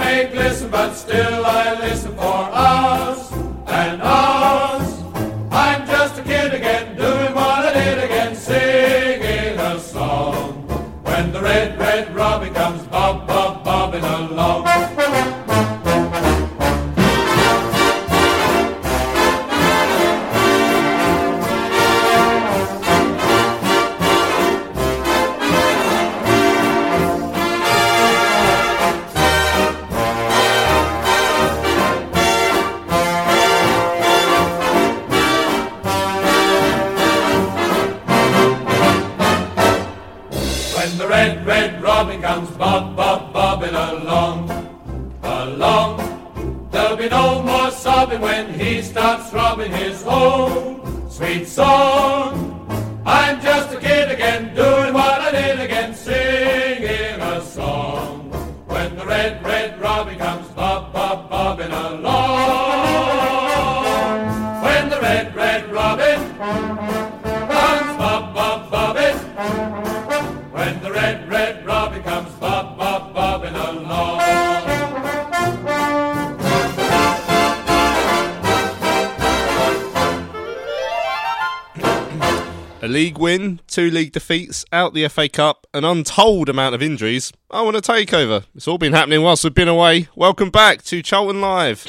May glisten, but still I listen for hours sobbing when he starts throbbing his own sweet song. I'm just a kid again, doing league win, two league defeats, out the FA Cup, an untold amount of injuries. I want a takeover. It's all been happening whilst we've been away. Welcome back to Charlton Live.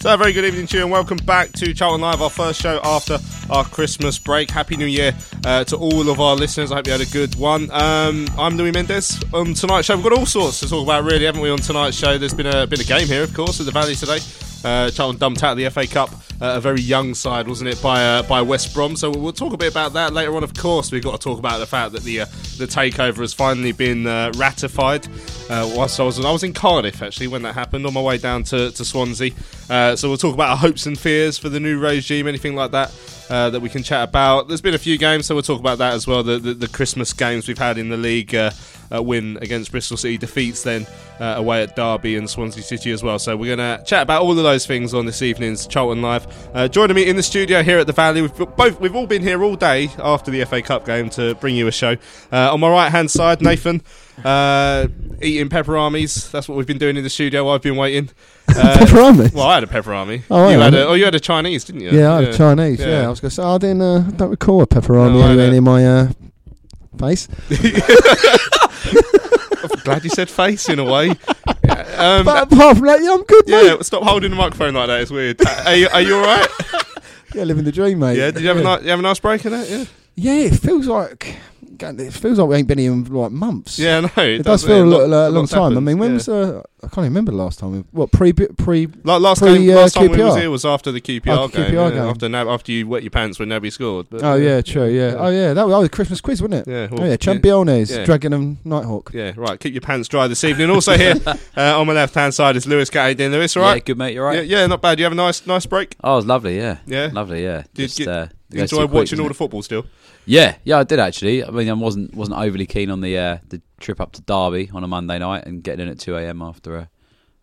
So, a very good evening to you and welcome back to Charlton Live, our first show after our Christmas break. Happy New Year uh, to all of our listeners. I hope you had a good one. Um, I'm Louis Mendes. On tonight's show, we've got all sorts to talk about, really, haven't we? On tonight's show, there's been a been a game here, of course, at the Valley today. Uh, Charlton dumped out of the FA Cup, a very young side, wasn't it, by uh, by West Brom? So we'll talk a bit about that later on. Of course, we've got to talk about the fact that the uh, the takeover has finally been uh, ratified. Uh, whilst I was I was in Cardiff actually when that happened, on my way down to to Swansea. Uh, so we'll talk about our hopes and fears for the new regime, anything like that. Uh, that we can chat about. There's been a few games, so we'll talk about that as well. The, the, the Christmas games we've had in the league, uh, uh, win against Bristol City, defeats then uh, away at Derby and Swansea City as well. So we're going to chat about all of those things on this evening's Charlton Live. Uh, joining me in the studio here at the Valley, we've both we've all been here all day after the FA Cup game to bring you a show. Uh, on my right hand side, Nathan. Uh, eating pepperonis. That's what we've been doing in the studio. while I've been waiting. Uh, Pepperami? Well, I had a pepperoni. Oh, you yeah. had a, oh, you had a Chinese, didn't you? Yeah, I had a Chinese. Yeah. I was going to say I didn't. Uh, don't recall a pepperoni No, anywhere near my uh, face. Glad you said face in a way. Um, But apart from that, yeah, I'm good, mate. yeah, stop holding the microphone like that. It's weird. Uh, Are you, are you all right? Yeah, living the dream, mate. Yeah. Did you have a nice, you have a nice break in it? Yeah. Yeah, it feels like it feels like we ain't been here in like months. Yeah. No. It, It does yeah, feel a, lot- a long lots time. I mean, when yeah. was uh, I can't even remember the last time. We, what pre pre? La- last pre, game, uh, last time we was here was after the QPR Oh, game. QPR yeah, game. After no, after you wet your pants when nobody scored. But, Oh uh, yeah, true. Yeah. Oh yeah, that was, that was a Christmas quiz, wasn't it? Yeah, well, oh yeah, yeah. Championes, Yeah. Dragon and Nighthawk. Yeah. Right. Keep your pants dry this evening. Also here uh, on my left hand side is Lewis. How you doing, Lewis? All Yeah, right. good mate. You're right. Yeah, yeah, not bad. You have a nice, nice break. Oh, it was lovely. Yeah. Yeah? Lovely. Yeah. Did Just, you uh, You enjoy too quick, watching all the football still. Yeah. Yeah, I did actually. I mean, I wasn't wasn't overly keen on the uh, the trip up to Derby on a Monday night and getting in at two a.m. after a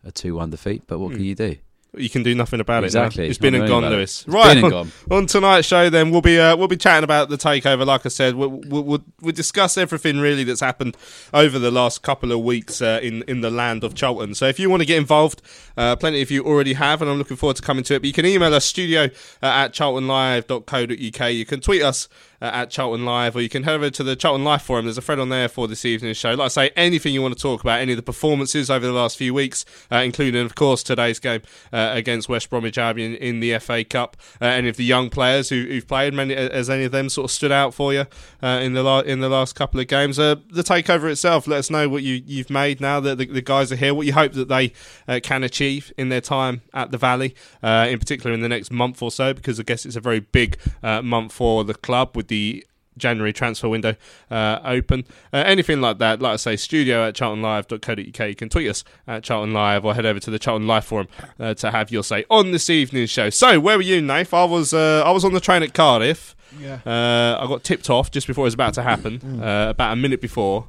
a two one defeat. But what Hmm. can you do? You can do nothing about Exactly. it. now. It's been and gone, about it. Lewis. Right on, gone. on tonight's show, then we'll be uh, we'll be chatting about the takeover. Like I said, we'll, we'll, we'll, we'll discuss everything really that's happened over the last couple of weeks uh, in in the land of Charlton. So if you want to get involved, uh, plenty of you already have, and I'm looking forward to coming to it. But you can email us studio uh, at charltonlive.co.uk. You can tweet us uh, at Charlton Live, or you can head over to the Charlton Live forum. There's a thread on there for this evening's show. Like I say, anything you want to talk about, any of the performances over the last few weeks, uh, including, of course, today's game uh, against West Bromwich Albion in the FA Cup. Uh, any of the young players who, who've played, many, has any of them sort of stood out for you uh, in the la- in the last couple of games? The takeover itself, let us know what you, you've made now that the, the guys are here, what you hope that they can achieve in their time at the Valley, in particular in the next month or so, because I guess it's a very big month for the club with the January transfer window uh, open. Uh, anything like that, like I say, studio at charltonlive.co.uk. You can tweet us at Charlton Live or head over to the Charlton Live forum uh, to have your say on this evening's show. So, where were you, Nath? I was uh, I was on the train at Cardiff. Yeah. Uh, I got tipped off just before it was about to happen, uh, about a minute before.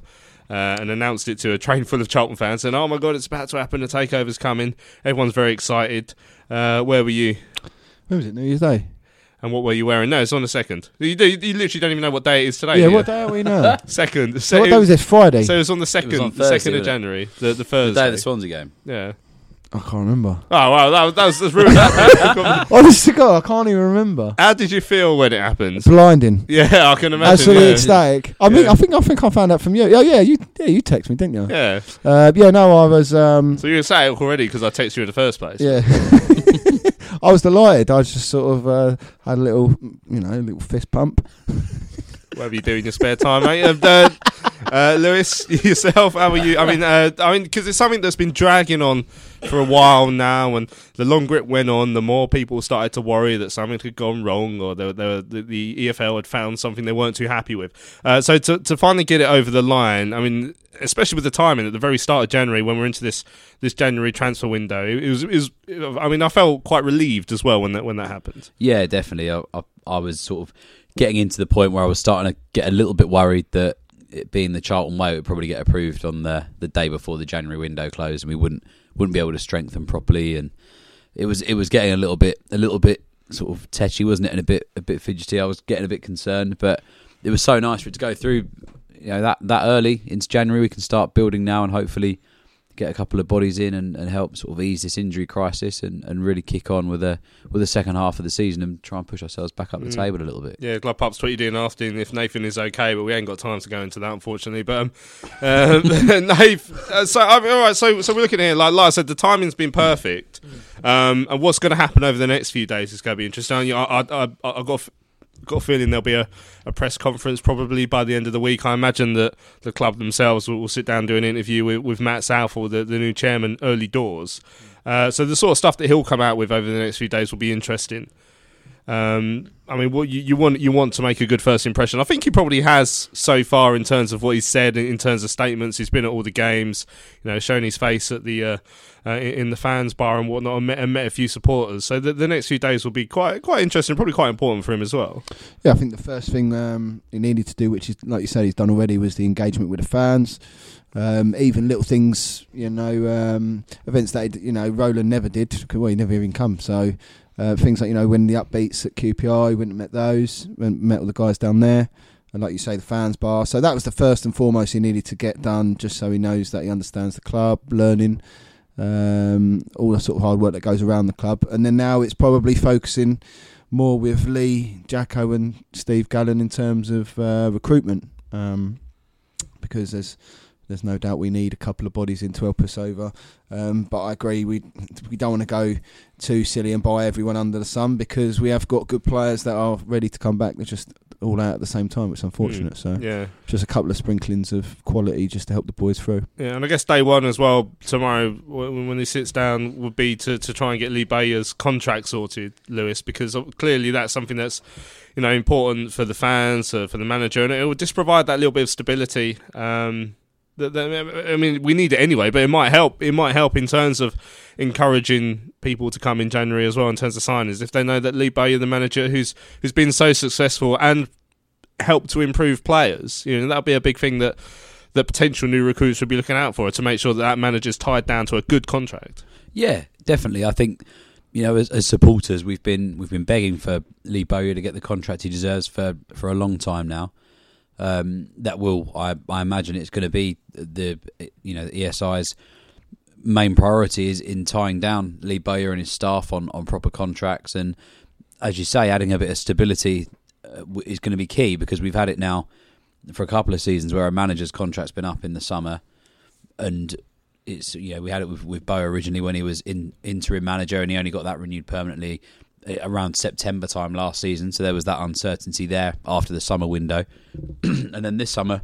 Uh, and announced it to a train full of Charlton fans, and oh my god, it's about to happen! The takeover's coming. Everyone's very excited. Uh, where were you? Where was it? New Year's Day. And what were you wearing? No, it's on the second. You, do, you literally don't even know what day it is today. yeah, do what day are we now? Second. so what day was this? Friday. So it was on the second, on the second of? January, the the The day of the Swansea game. yeah. I can't remember. Oh wow, that was that was, that's ruined. that. Honest to God, I can't even remember. How did you feel when it happened? Blinding. Yeah, I can imagine. Absolutely yeah. ecstatic. I mean, I think I think I found out from you. Oh yeah, you yeah you text me, didn't you? Yeah. Uh, yeah, no, I was. Um, So you were sad already because I texted you in the first place. yeah, I was delighted. I just sort of uh, had a little, you know, little fist pump. Whatever you do in your spare time, mate. Uh, uh, Lewis, yourself, how are you? I mean, uh, I mean, because it's something that's been dragging on for a while now, and the longer it went on, the more people started to worry that something had gone wrong, or the the, the, the EFL had found something they weren't too happy with. Uh, so to to finally get it over the line, I mean, especially with the timing at the very start of January, when we're into this this January transfer window, it was it was. I mean, I felt quite relieved as well when that when that happened. Yeah, definitely. I, I, I was sort of getting into the point where I was starting to get a little bit worried that it being the Charlton way, it would probably get approved on the, the day before the January window closed, and we wouldn't wouldn't be able to strengthen properly. And it was it was getting a little bit a little bit sort of tetchy, wasn't it? And a bit a bit fidgety. I was getting a bit concerned, but it was so nice for it to go through. You know that that early into January, we can start building now, and hopefully get a couple of bodies in and, and help sort of ease this injury crisis and, and really kick on with a with the second half of the season and try and push ourselves back up the Mm. table a little bit. Yeah, Glove Pups tweeted in asking if Nathan is okay, but we ain't got time to go into that, unfortunately. But um, um, Nathan, uh, so I mean, all right, so so we're looking here. Like, like I said, the timing's been perfect, um, and what's going to happen over the next few days is going to be interesting. I, I, I, I got. Got a feeling there'll be a, a press conference probably by the end of the week. I imagine that the club themselves will, will sit down and do an interview with, with Matt Southall, the, the new chairman, early doors. Uh, so the sort of stuff that he'll come out with over the next few days will be interesting. Um, I mean, you, you want you want to make a good first impression. I think he probably has so far in terms of what he's said, in, terms of statements. He's been at all the games, you know, shown his face at the uh, uh, in in the fans bar and whatnot, and met, and met a few supporters. So the, the next few days will be quite quite interesting, probably quite important for him as well. Yeah, I think the first thing um, he needed to do, which is like you said, he's done already, was the engagement with the fans. Um, even little things, you know, um, events that you know Roland never did. Well, he never even come. So uh, things like you know when the upbeats at QPR, went and met those, went and met all the guys down there, and like you say, the fans bar. So that was the first and foremost he needed to get done, just so he knows that he understands the club, learning um, all the sort of hard work that goes around the club. And then now it's probably focusing more with Lee, Jacko, and Steve Gallen in terms of uh, recruitment, um, because there's there's no doubt we need a couple of bodies in to help us over. Um, but I agree, we we don't want to go too silly and buy everyone under the sun because we have got good players that are ready to come back. They're just all out at the same time, which is unfortunate. So Yeah, just a couple of sprinklings of quality just to help the boys through. Yeah, and I guess day one as well tomorrow when, when he sits down would be to, to try and get Lee Bowyer's contract sorted, Lewis, because clearly that's something that's you know important for the fans, uh, for the manager, and it would just provide that little bit of stability. Um, that, that, I mean, we need it anyway, but it might help. It might help in terms of encouraging people to come in January as well in terms of signings if they know that Lee Bowyer, the manager, who's who's been so successful and helped to improve players, you know that'll be a big thing that that potential new recruits would be looking out for to make sure that that manager's tied down to a good contract. Yeah, definitely. I think you know, as, as supporters, we've been we've been begging for Lee Bowyer to get the contract he deserves for for a long time now. Um, that will, I, I imagine, it's going to be the you know the ESI's main priority is in tying down Lee Bowyer and his staff on on proper contracts, and as you say, adding a bit of stability uh, is going to be key because we've had it now for a couple of seasons where a manager's contract's been up in the summer, and it's know we had it with with Bo originally when he was in interim manager and he only got that renewed permanently Eh, around September time last season. So there was that uncertainty there after the summer window, and then this summer,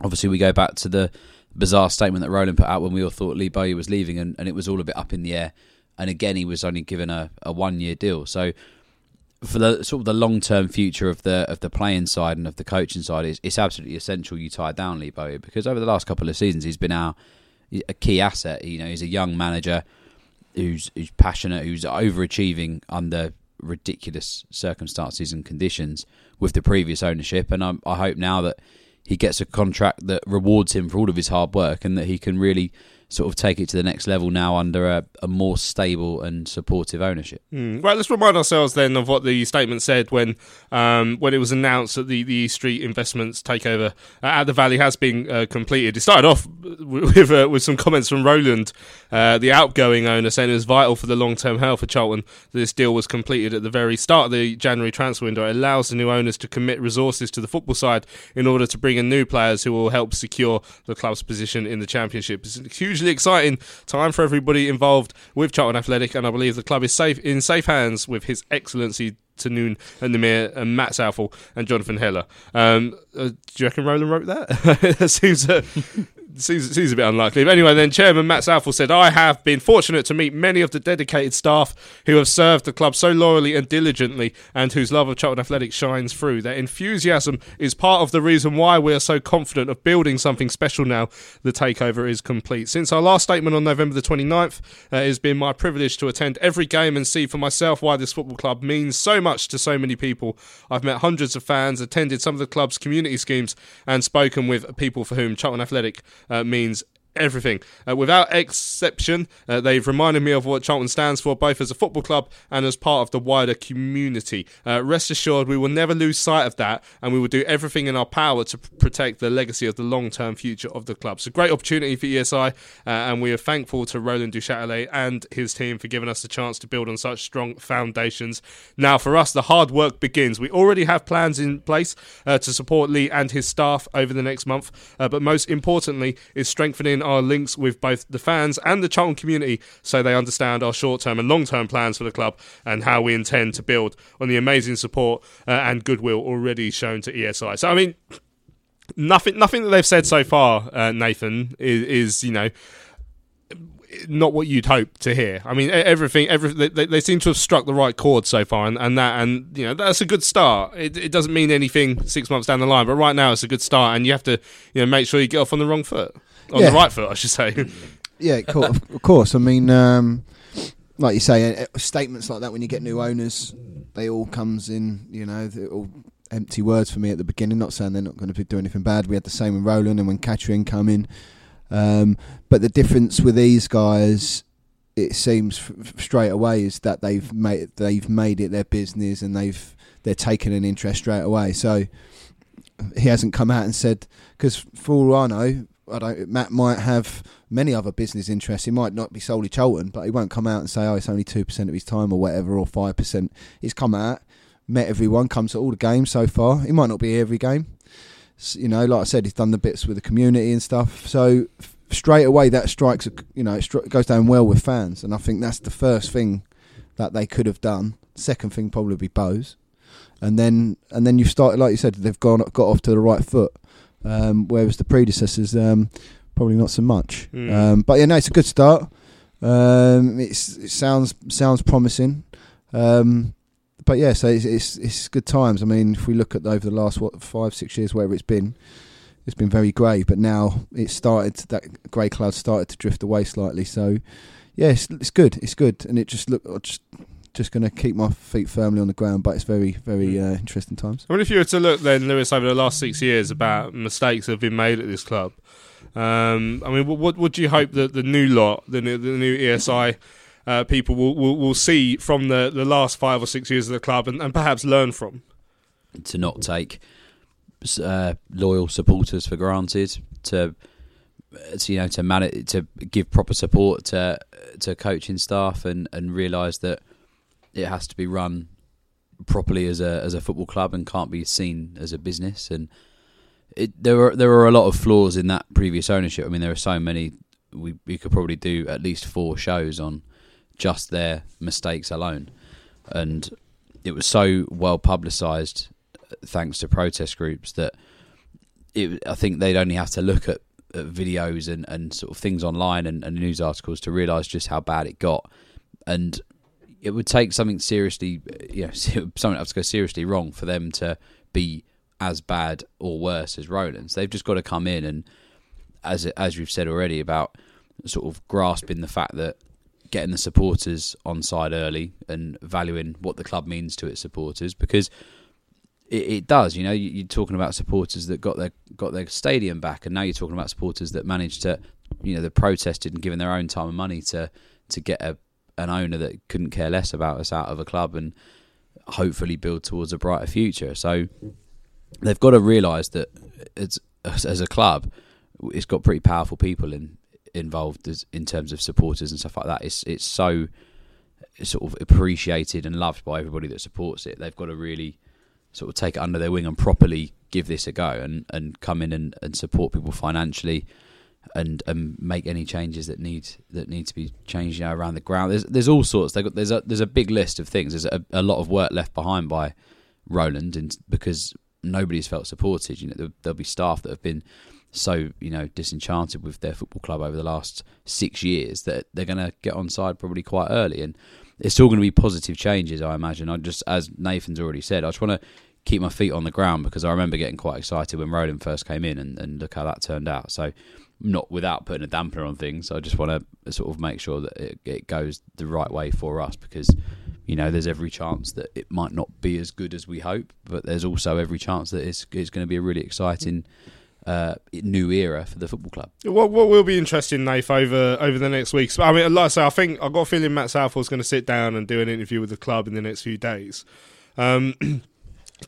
obviously we go back to the bizarre statement that Roland put out when we all thought Lee Bowyer was leaving, and, and it was all a bit up in the air. And again, he was only given a, a one year deal. So for the sort of the long term future of the of the playing side and of the coaching side, it's, it's absolutely essential you tie down Lee Bowyer because over the last couple of seasons he's been our a key asset. You know, he's a young manager who's who's passionate, who's overachieving under ridiculous circumstances and conditions with the previous ownership. And I, I hope now that he gets a contract that rewards him for all of his hard work and that he can really sort of take it to the next level now under a, a more stable and supportive ownership. Mm. Right, let's remind ourselves then of what the statement said when um, when it was announced that the, the East Street Investments takeover at the Valley has been uh, completed. It started off with uh, with some comments from Roland, uh, the outgoing owner, saying it was vital for the long term health of Charlton that this deal was completed at the very start of the January transfer window. It allows the new owners to commit resources to the football side in order to bring in new players who will help secure the club's position in the Championship. It's hugely hugely exciting time for everybody involved with Charlton Athletic, and I believe the club is safe in safe hands with His Excellency Tahnoon and Nimer and Matt Southall and Jonathan Heller. Um, uh, do you reckon Roland wrote that? that seems uh, seems, seems a bit unlikely. But anyway, then Chairman Matt Southall said, I have been fortunate to meet many of the dedicated staff who have served the club so loyally and diligently and whose love of Charlton Athletics shines through. Their enthusiasm is part of the reason why we are so confident of building something special now the takeover is complete. Since our last statement on November the 29th, uh, it has been my privilege to attend every game and see for myself why this football club means so much to so many people. I've met hundreds of fans, attended some of the club's community schemes, and spoken with people for whom Charlton Athletic uh, means everything. Uh, without exception, uh, they've reminded me of what Charlton stands for, both as a football club and as part of the wider community. Uh, rest assured, we will never lose sight of that, and we will do everything in our power to p- protect the legacy of the long term future of the club. A great opportunity for ESI, uh, and we are thankful to Roland Duchâtelet and his team for giving us the chance to build on such strong foundations. Now, for us, the hard work begins. We already have plans in place uh, to support Lee and his staff over the next month, uh, but most importantly, is strengthening our links with both the fans and the Charlton community so they understand our short term and long term plans for the club and how we intend to build on the amazing support uh, and goodwill already shown to ESI. So, I mean, nothing nothing that they've said so far, uh, Nathan, is, is, you know, not what you'd hope to hear. I mean, everything, everything they, they, seem to have struck the right chord so far, and, and that, and you know, that's a good start. It, it, doesn't mean anything six months down the line, but right now it's a good start, and you have to, you know, make sure you get off on the wrong foot, on Yeah. the right foot, I should say. Yeah, of course. of course. I mean, um, like you say, uh, statements like that when you get new owners, they all comes in. You know, all empty words for me at the beginning. Not saying they're not going to do anything bad. We had the same with Roland and when Catherine come in. Um, but the difference with these guys, it seems f- straight away, is that they've made they've made it their business and they've they're taking an interest straight away. So he hasn't come out and said because for all I know, I don't. Matt might have many other business interests. He might not be solely Charlton, but he won't come out and say, "Oh, it's only two percent of his time or whatever, or five percent." He's come out, met everyone, comes to all the games so far. He might not be every game. You know, like I said, he's done the bits with the community and stuff. So straight away, that strikes. You know, it goes down well with fans, and I think that's the first thing that they could have done. Second thing probably be Bose, and then and then you've started, like you said, they've gone got off to the right foot. Um, whereas the predecessors, um, probably not so much. Mm. Um, but yeah, no, it's a good start. Um, it's, it sounds sounds promising. Um, but yeah, so it's, it's it's good times. I mean, if we look at over the last what five six years, wherever it's been, it's been very grey. But now it started that grey cloud started to drift away slightly. So yeah, it's, it's good. It's good, and it just look I just just going to keep my feet firmly on the ground. But it's very very uh, interesting times. I mean, if you were to look then, Lewis, over the last six years about mistakes that have been made at this club, um, I mean, what, what would you hope that the new lot, the new, the new ESI uh, people will, will will see from the, the last five or six years of the club and, and perhaps learn from. to not take uh, loyal supporters for granted, to, uh, to you know to manage to give proper support to to coaching staff, and and realise that it has to be run properly as a as a football club and can't be seen as a business. And it, there are there are a lot of flaws in that previous ownership. I mean, there are so many. We we could probably do at least four shows on just their mistakes alone, and it was so well publicised thanks to protest groups that it, I think they'd only have to look at, at videos and, and sort of things online and, and news articles to realise just how bad it got, and it would take something seriously, you know, something have to go seriously wrong for them to be as bad or worse as Roland's. They've just got to come in and, as as we've said already about sort of grasping the fact that getting the supporters on side early and valuing what the club means to its supporters because it, it does. You know, you, you're talking about supporters that got their got their stadium back, and now you're talking about supporters that managed to, you know, that protested and given their own time and money to to get a an owner that couldn't care less about us out of a club and hopefully build towards a brighter future. So they've got to realise that it's as a club, it's got pretty powerful people in involved as, in terms of supporters and stuff like that. It's it's so sort of appreciated and loved by everybody that supports it. They've got to really sort of take it under their wing and properly give this a go and, and come in and, and support people financially and and make any changes that need that need to be changed you know, around the ground. There's there's all sorts. Got, there's a there's a big list of things. There's a, a lot of work left behind by Roland, and because nobody's felt supported. You know, there, there'll be staff that have been so you know disenchanted with their football club over the last six years that they're going to get on side probably quite early, and it's still going to be positive changes. I imagine. I just as Nathan's already said, I just want to keep my feet on the ground because I remember getting quite excited when Roland first came in, and, and look how that turned out. So not without putting a dampener on things. I just want to sort of make sure that it, it goes the right way for us because you know there's every chance that it might not be as good as we hope, but there's also every chance that it's, it's going to be a really exciting. Uh, new era for the football club. What what will be interesting, Nath, over over the next weeks? I mean, like I say, I think I've got a feeling Matt Southall's going to sit down and do an interview with the club in the next few days. Um,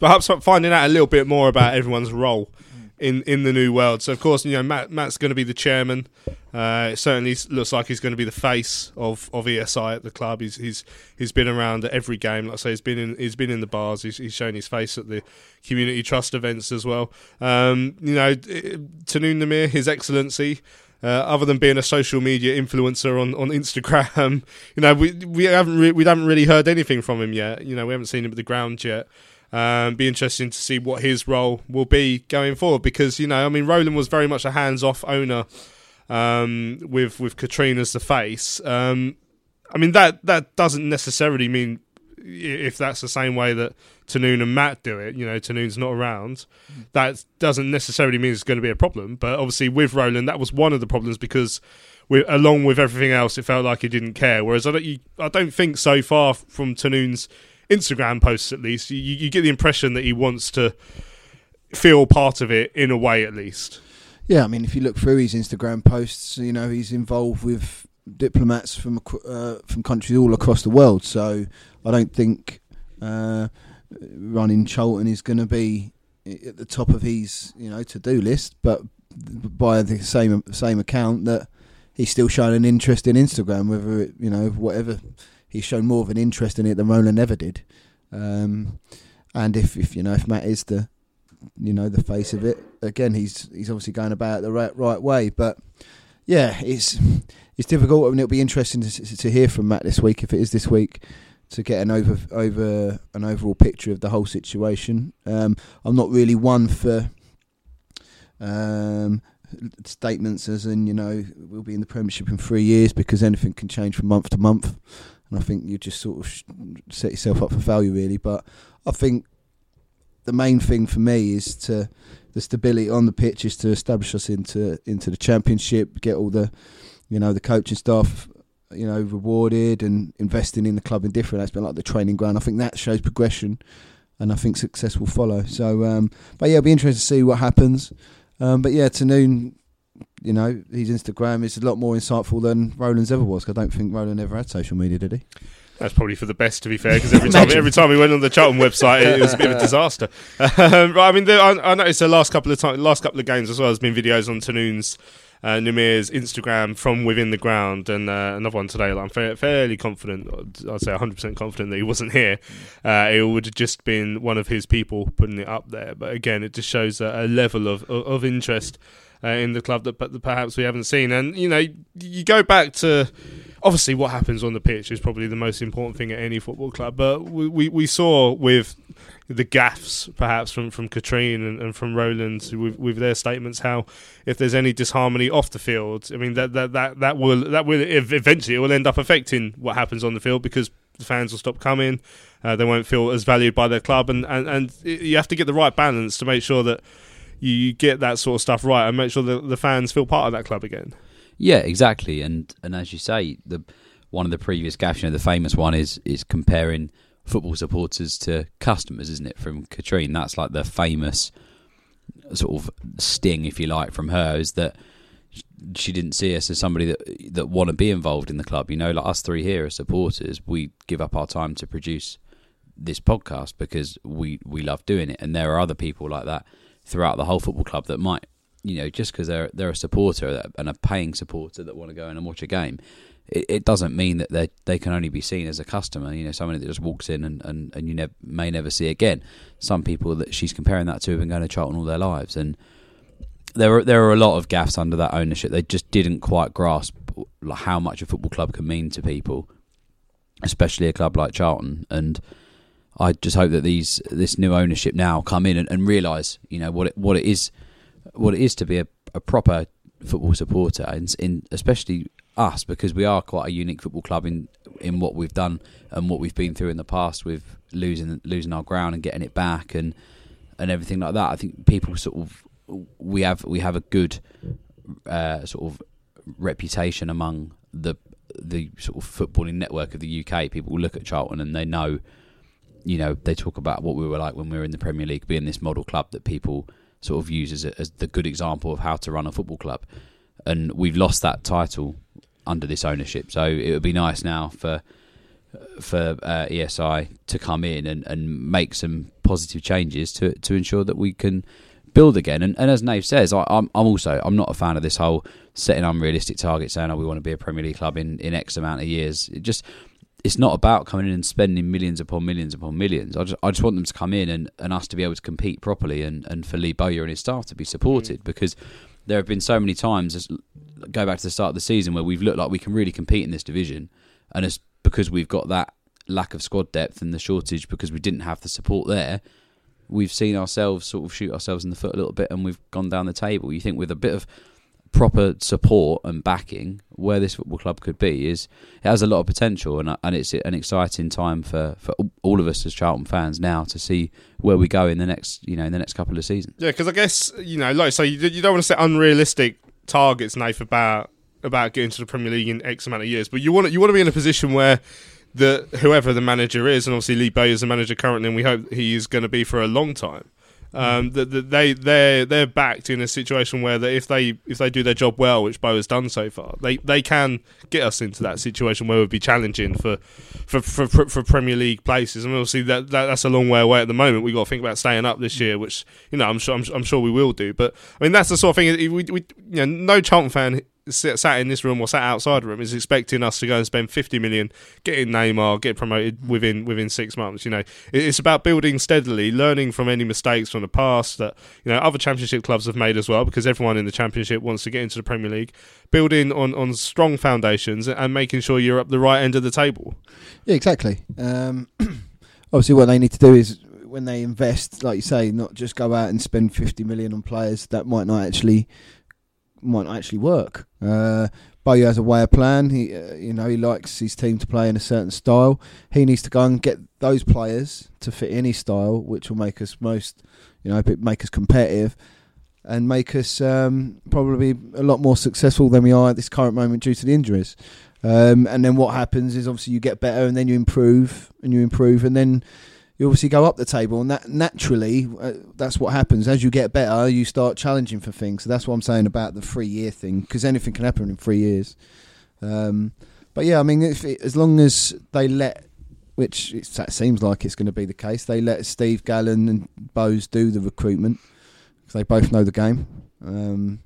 perhaps finding out a little bit more about everyone's role in, in the new world. So of course, you know, Matt Matt's going to be the chairman. Uh, it certainly looks like he's going to be the face of, of ESI at the club. He's he's he's been around at every game. Like I say, he's been in he's been in the bars. He's, he's shown his face at the community trust events as well. Um, you know, Tahnoon Nimer, His Excellency. Uh, other than being a social media influencer on, on Instagram, you know, we we haven't re- we haven't really heard anything from him yet. You know, we haven't seen him at the ground yet. Um, be interesting to see what his role will be going forward because you know, I mean, Roland was very much a hands-off owner um, with with Katrina as the face. Um, I mean, that that doesn't necessarily mean if that's the same way that Tahnoon and Matt do it, you know, Tahnoon's not around, that doesn't necessarily mean it's going to be a problem. But obviously, with Roland, that was one of the problems because, with, along with everything else, it felt like he didn't care. Whereas I don't, you, I don't think so far from Tahnoon's Instagram posts, at least, you, you get the impression that he wants to feel part of it in a way, at least. Yeah, I mean, if you look through his Instagram posts, you know, he's involved with diplomats from uh, from countries all across the world. So I don't think uh, running Charlton is going to be at the top of his you know to do list. But by the same same account that he's still showing an interest in Instagram, whether it, you know whatever he's shown more of an interest in it than Roland ever did. Um, and if, if you know if Matt is the you know the face of it, again he's he's obviously going about it the right right way. But yeah, it's it's difficult. Mean, it'll be interesting to, to hear from Matt this week if it is this week to get an over over an overall picture of the whole situation. Um, I'm not really one for um, statements as in you know we'll be in the Premiership in three years because anything can change from month to month, and I think you just sort of set yourself up for failure really. But I think the main thing for me is to the stability on the pitch is to establish us into into the Championship, get all the you know the coaching staff you know, rewarded and investing in the club in different aspects, like the training ground. I think that shows progression, and I think success will follow. So, um, but yeah, it'll be interesting to see what happens. Um, but yeah, Tahnoon you know, his Instagram is a lot more insightful than Roland's ever was. 'cause I don't think Roland ever had social media, did he? That's probably for the best, to be fair, because every time every time we went on the Charlton website, it, was a bit of a disaster. Um, right, I mean, the, I, I noticed the last couple of time, last couple of games as well. There's been videos on Tahnoon's, uh, Nimer's Instagram from within the ground, and uh, another one today. Like, I'm fa- fairly confident, I'd say 100 percent confident that he wasn't here. Uh, it would have just been one of his people putting it up there. But again, it just shows a, a level of of, of interest uh, in the club that, that perhaps we haven't seen. And you know, you go back to obviously what happens on the pitch is probably the most important thing at any football club. But we we, we saw with the gaffs perhaps from from Katrien and, and from Roland with, with their statements how if there's any disharmony off the field, I mean that that that, that will that will eventually it will end up affecting what happens on the field because the fans will stop coming. Uh, they won't feel as valued by their club, and, and, and you have to get the right balance to make sure that you get that sort of stuff right and make sure that the fans feel part of that club again. Yeah, exactly. And and as you say, the one of the previous gaffes, you know, the famous one is is comparing football supporters to customers, isn't it? From Katrien, that's like the famous sort of sting, if you like, from her is that she didn't see us as somebody that that want to be involved in the club. You know, like us three here as supporters, we give up our time to produce this podcast because we we love doing it, and there are other people like that throughout the whole football club that might, you know, just because they're they're a supporter and a paying supporter that want to go in and watch a game, it, it doesn't mean that they they can only be seen as a customer. You know, somebody that just walks in and and, and you ne- may never see again. Some people that she's comparing that to have been going to Charlton all their lives, and there are there are a lot of gaffs under that ownership. They just didn't quite grasp how much a football club can mean to people, especially a club like Charlton. And I just hope that these this new ownership now come in and, and realise, you know, what it what it is, what it is to be a, a proper football supporter, and in especially us because we are quite a unique football club in in what we've done and what we've been through in the past with losing losing our ground and getting it back and and everything like that. I think people sort of we have we have a good uh, sort of reputation among the the sort of footballing network of the UK. People look at Charlton and they know, you know, they talk about what we were like when we were in the Premier League, being this model club that people sort of use as, a, as the good example of how to run a football club. And we've lost that title under this ownership, so it would be nice now for for uh, ESI to come in and, and make some positive changes to to ensure that we can build again. And, and as Nath says, I, am I'm also I'm not a fan of this whole setting unrealistic targets, saying oh we want to be a Premier League club in, in X amount of years. It just it's not about coming in and spending millions upon millions upon millions. I just I just want them to come in and, and us to be able to compete properly and, and for Lee Bowyer and his staff to be supported mm. because there have been so many times as go back to the start of the season where we've looked like we can really compete in this division and it's because we've got that lack of squad depth and the shortage because we didn't have the support there we've seen ourselves sort of shoot ourselves in the foot a little bit and we've gone down the table. You think with a bit of proper support and backing, where this football club could be is it has a lot of potential and uh, and it's an exciting time for, for all of us as Charlton fans now to see where we go in the next you know in the next couple of seasons. Yeah, because I guess you know, like so, you, you don't want to set unrealistic targets, Nath, about about getting to the Premier League in X amount of years, but you want you want to be in a position where that whoever the manager is, and obviously Lee Bowyer is the manager currently, and we hope he is going to be for a long time. Um, that, that they they they're backed in a situation where that if they if they do their job well, which Bo has done so far, they they can get us into that situation where we'd be challenging for for for, for, for Premier League places. And obviously that, that, that's a long way away at the moment. We have got to think about staying up this year, which you know I'm sure I'm, I'm sure we will do. But I mean that's the sort of thing. We, we you know no Charlton fan sat in this room or sat outside the room is expecting us to go and spend 50 million getting Neymar get promoted within within six months you know. It's about building steadily learning from any mistakes from the past that you know other championship clubs have made as well because everyone in the championship wants to get into the Premier League. Building on on strong foundations and making sure you're up the right end of the table. Yeah exactly. Um, obviously what they need to do is when they invest like you say not just go out and spend 50 million on players that might not actually might not actually work. Uh, has a way of playing. He, uh, you know, he likes his team to play in a certain style. He needs to go and get those players to fit any style, which will make us most, you know, make us competitive and make us um, probably a lot more successful than we are at this current moment due to the injuries. Um, and then what happens is obviously you get better and then you improve and you improve and then you obviously go up the table, and that naturally, uh, that's what happens. As you get better, you start challenging for things. So that's what I'm saying about the three year thing, because anything can happen in three years. Um, but yeah, I mean, it, as long as they let, which it seems like it's going to be the case, they let Steve Gallen and Bowes do the recruitment because they both know the game. Um,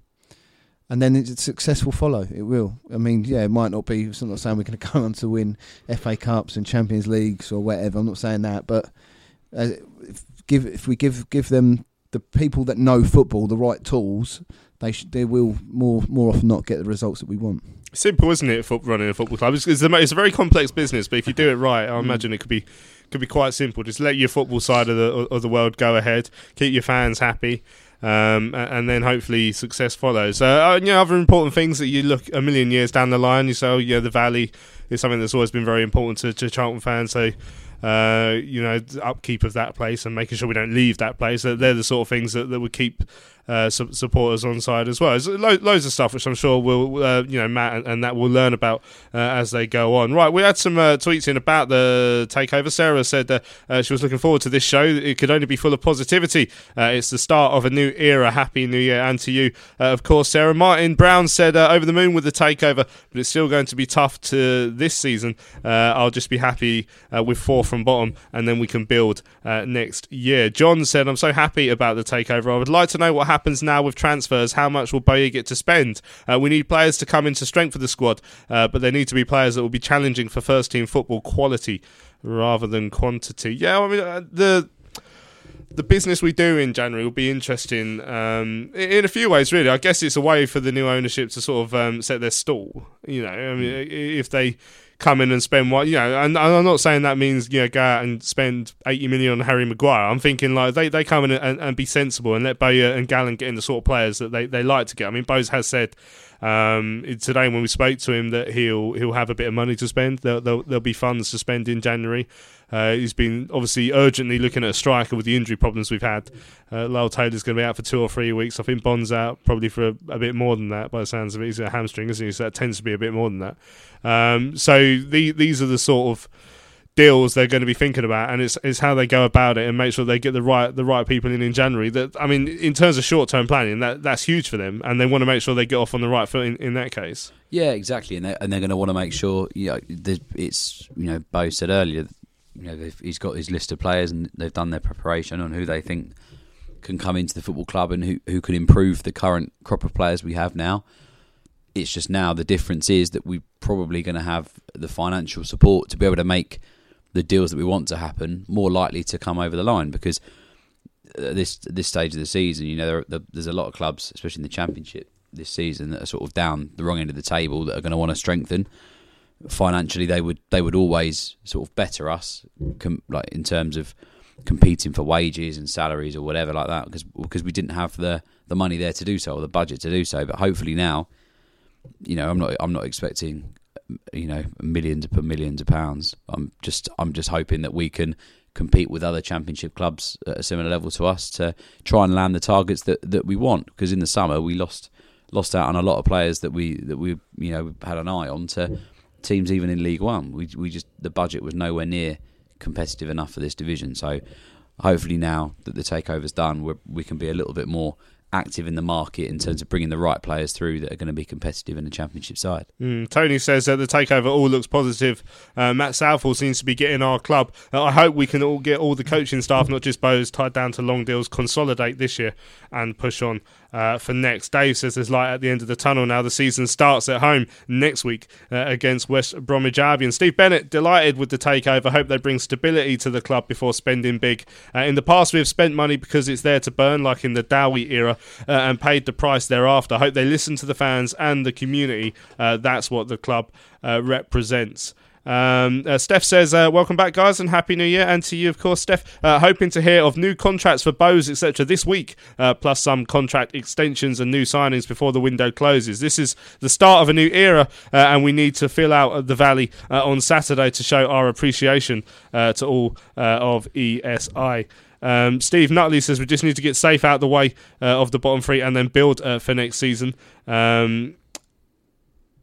and then it's a successful follow. It will. I mean, yeah, it might not be. I'm not saying we're going to go on to win FA Cups and Champions Leagues or whatever. I'm not saying that, but uh, if, give if we give give them the people that know football the right tools, they sh- they will more more often not get the results that we want. Simple, isn't it? Foot running a football club. It's, it's, a, it's a very complex business, but if you do it right, I imagine it could be could be quite simple. Just let your football side of the of the world go ahead, keep your fans happy. Um, and then hopefully success follows. Uh, you know, other important things that you look a million years down the line, you say, oh, yeah, the Valley is something that's always been very important to, to Charlton fans. So, uh, you know, upkeep of that place and making sure we don't leave that place. They're the sort of things that, that would keep uh, su- supporters on side as well. There's lo- loads of stuff which I'm sure we'll, uh, you know, Matt and, and, that will learn about uh, as they go on. Right, we had some uh, tweets in about the takeover. Sarah said that uh, she was looking forward to this show. It could only be full of positivity. it's the start of a new era. Happy New Year, and to you, of course, Sarah. Martin Brown said over the moon with the takeover, but it's still going to be tough to this season. I'll just be happy with four from bottom, and then we can build next year. John said, "I'm so happy about the takeover. I would like to know what happened." Happens now with transfers? How much will Bowyer get to spend? Uh, we need players to come into strength for the squad, uh, but they need to be players that will be challenging for first team football quality rather than quantity. Yeah, I mean uh, the the business we do in January will be interesting um, in a few ways. Really, I guess it's a way for the new ownership to sort of um, set their stall. You know, I mean, if they come in and spend what you know, and, I'm not saying that means you know go out and spend 80 million on Harry Maguire. I'm thinking like they, they come in and, and be sensible and let Bowyer and Gallen get in the sort of players that they, they like to get. I mean, Bowes has said um, today when we spoke to him that he'll he'll have a bit of money to spend. There'll, there'll, there'll be funds to spend in January. Uh, he's been obviously urgently looking at a striker with the injury problems we've had. Uh, Lyle Taylor's going to be out for two or three weeks. I think Bonne's out probably for a, a, bit more than that by the sounds of it. He's a hamstring, isn't he? So that tends to be a bit more than that. Um, so the, these are the sort of deals they're going to be thinking about, and it's it's how they go about it and make sure they get the right the right people in in January. That I mean, in terms of short term planning, that that's huge for them, and they want to make sure they get off on the right foot in, in that case. Yeah, exactly, and they're, and they're going to want to make sure you know it's you know Bo said earlier, you know he's got his list of players and they've done their preparation on who they think can come into the football club and who who can improve the current crop of players we have now. It's just now the difference is that we're probably going to have the financial support to be able to make the deals that we want to happen more likely to come over the line because at this this stage of the season, you know, there, there's a lot of clubs, especially in the championship this season, that are sort of down the wrong end of the table that are going to want to strengthen financially. They would they would always sort of better us, com- like in terms of competing for wages and salaries or whatever like that, because because we didn't have the the money there to do so or the budget to do so. But hopefully now, you know, I'm not I'm not expecting you know millions upon millions of pounds. I'm just I'm just hoping that we can compete with other championship clubs at a similar level to us to try and land the targets that, that we want. Because in the summer we lost lost out on a lot of players that we that we you know had an eye on to teams even in League One. We we just the budget was nowhere near competitive enough for this division. So hopefully now that the takeover's done, we we can be a little bit more active in the market in terms of bringing the right players through that are going to be competitive in the championship side. Mm, Tony says that the takeover all looks positive. Uh, Matt Southall seems to be getting our club. Uh, I hope we can all get all the coaching staff, not just Bowes, tied down to long deals, consolidate this year and push on uh, for next. Dave says there's light at the end of the tunnel now. The season starts at home next week uh, against West Bromwich Albion. Steve Bennett delighted with the takeover. Hope they bring stability to the club before spending big. Uh, in the past, we have spent money because it's there to burn, like in the Dowie era, uh, and paid the price thereafter. Hope they listen to the fans and the community. Uh, that's what the club uh, represents. Um, uh, Steph says, uh, "Welcome back, guys, and happy New Year." And to you, of course, Steph. Uh, hoping to hear of new contracts for Bowes, etc., this week, uh, plus some contract extensions and new signings before the window closes. This is the start of a new era, uh, and we need to fill out the valley uh, on Saturday to show our appreciation to all of ESI. Um, Steve Nutley says we just need to get safe out the way of the bottom three and then build for next season. Um,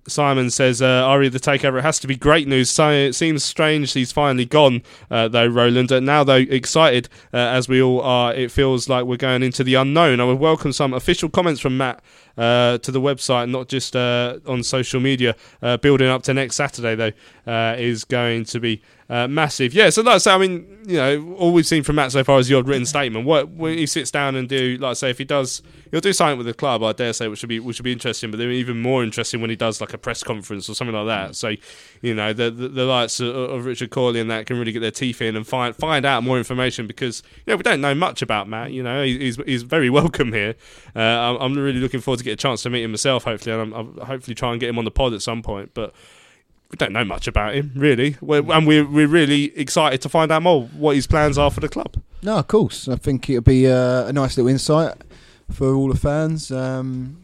Simon says, uh, Ari the takeover. It has to be great news. So it seems strange he's finally gone, uh, though, Roland. Uh, now, though, excited uh, as we all are, it feels like we're going into the unknown. I would welcome some official comments from Matt uh, to the website, not just uh, on social media. Uh, building up to next Saturday, though, uh, is going to be uh, massive. Yeah, so like I say, I mean, you know, all we've seen from Matt so far is the odd written statement. What when he sits down and do, like I say, if he does, he'll do something with the club. I dare say, which should be which should be interesting. But then even more interesting when he does like a press conference or something like that. So, you know, the the, the likes of, of Richard Cawley and that can really get their teeth in and find find out more information because you know we don't know much about Matt. You know, he- he's he's very welcome here. Uh, I'm, I'm really looking forward to get a chance to meet him myself. Hopefully, and I'm, I'll hopefully try and get him on the pod at some point. But we don't know much about him really, we're, and we're we're really excited to find out more what his plans are for the club. No, of course. I think it'll be uh, a nice little insight for all the fans. Um,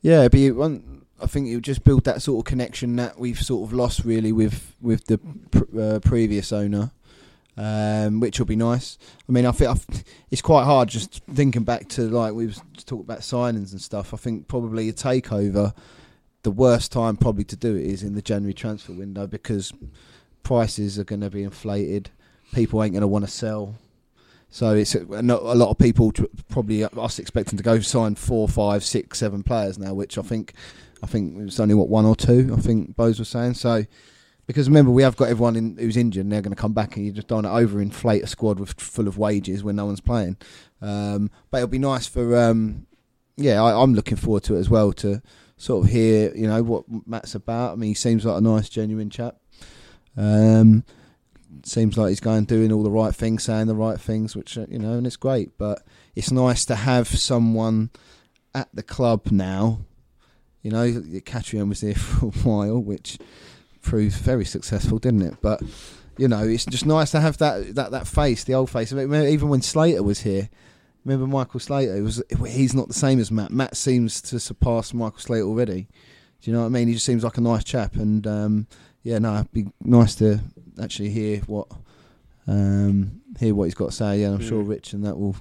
yeah, it'll be one. I think it'll just build that sort of connection that we've sort of lost really with with the pr- uh, previous owner, um, which will be nice. I mean, I think I've, it's quite hard just thinking back to like we was talking about signings and stuff. I think probably a takeover. The worst time probably to do it is in the January transfer window because prices are going to be inflated. People ain't going to want to sell. So it's a, not a lot of people probably us expecting to go sign four, five, six, seven players now, which I think I think it's only what one or two. I think Bose was saying so. Because remember, we have got everyone in, who's injured, and they're going to come back, and you just don't want to overinflate a squad with full of wages when no one's playing. Um, but it'll be nice for, um, yeah, I, I'm looking forward to it as well to sort of hear, you know, what Matt's about. I mean, he seems like a nice, genuine chap. Um, seems like he's going doing all the right things, saying the right things, which uh, you know, and it's great. But it's nice to have someone at the club now. You know, Katrien was there for a while, which proved very successful, didn't it? But you know, it's just nice to have that that that face, the old face. I mean, even when Slater was here, remember Michael Slater? It was he's not the same as Matt. Matt seems to surpass Michael Slater already. Do you know what I mean? He just seems like a nice chap, and um, yeah, no, it'd be nice to actually hear what um, hear what he's got to say. Yeah, I'm sure Mm. Rich and that will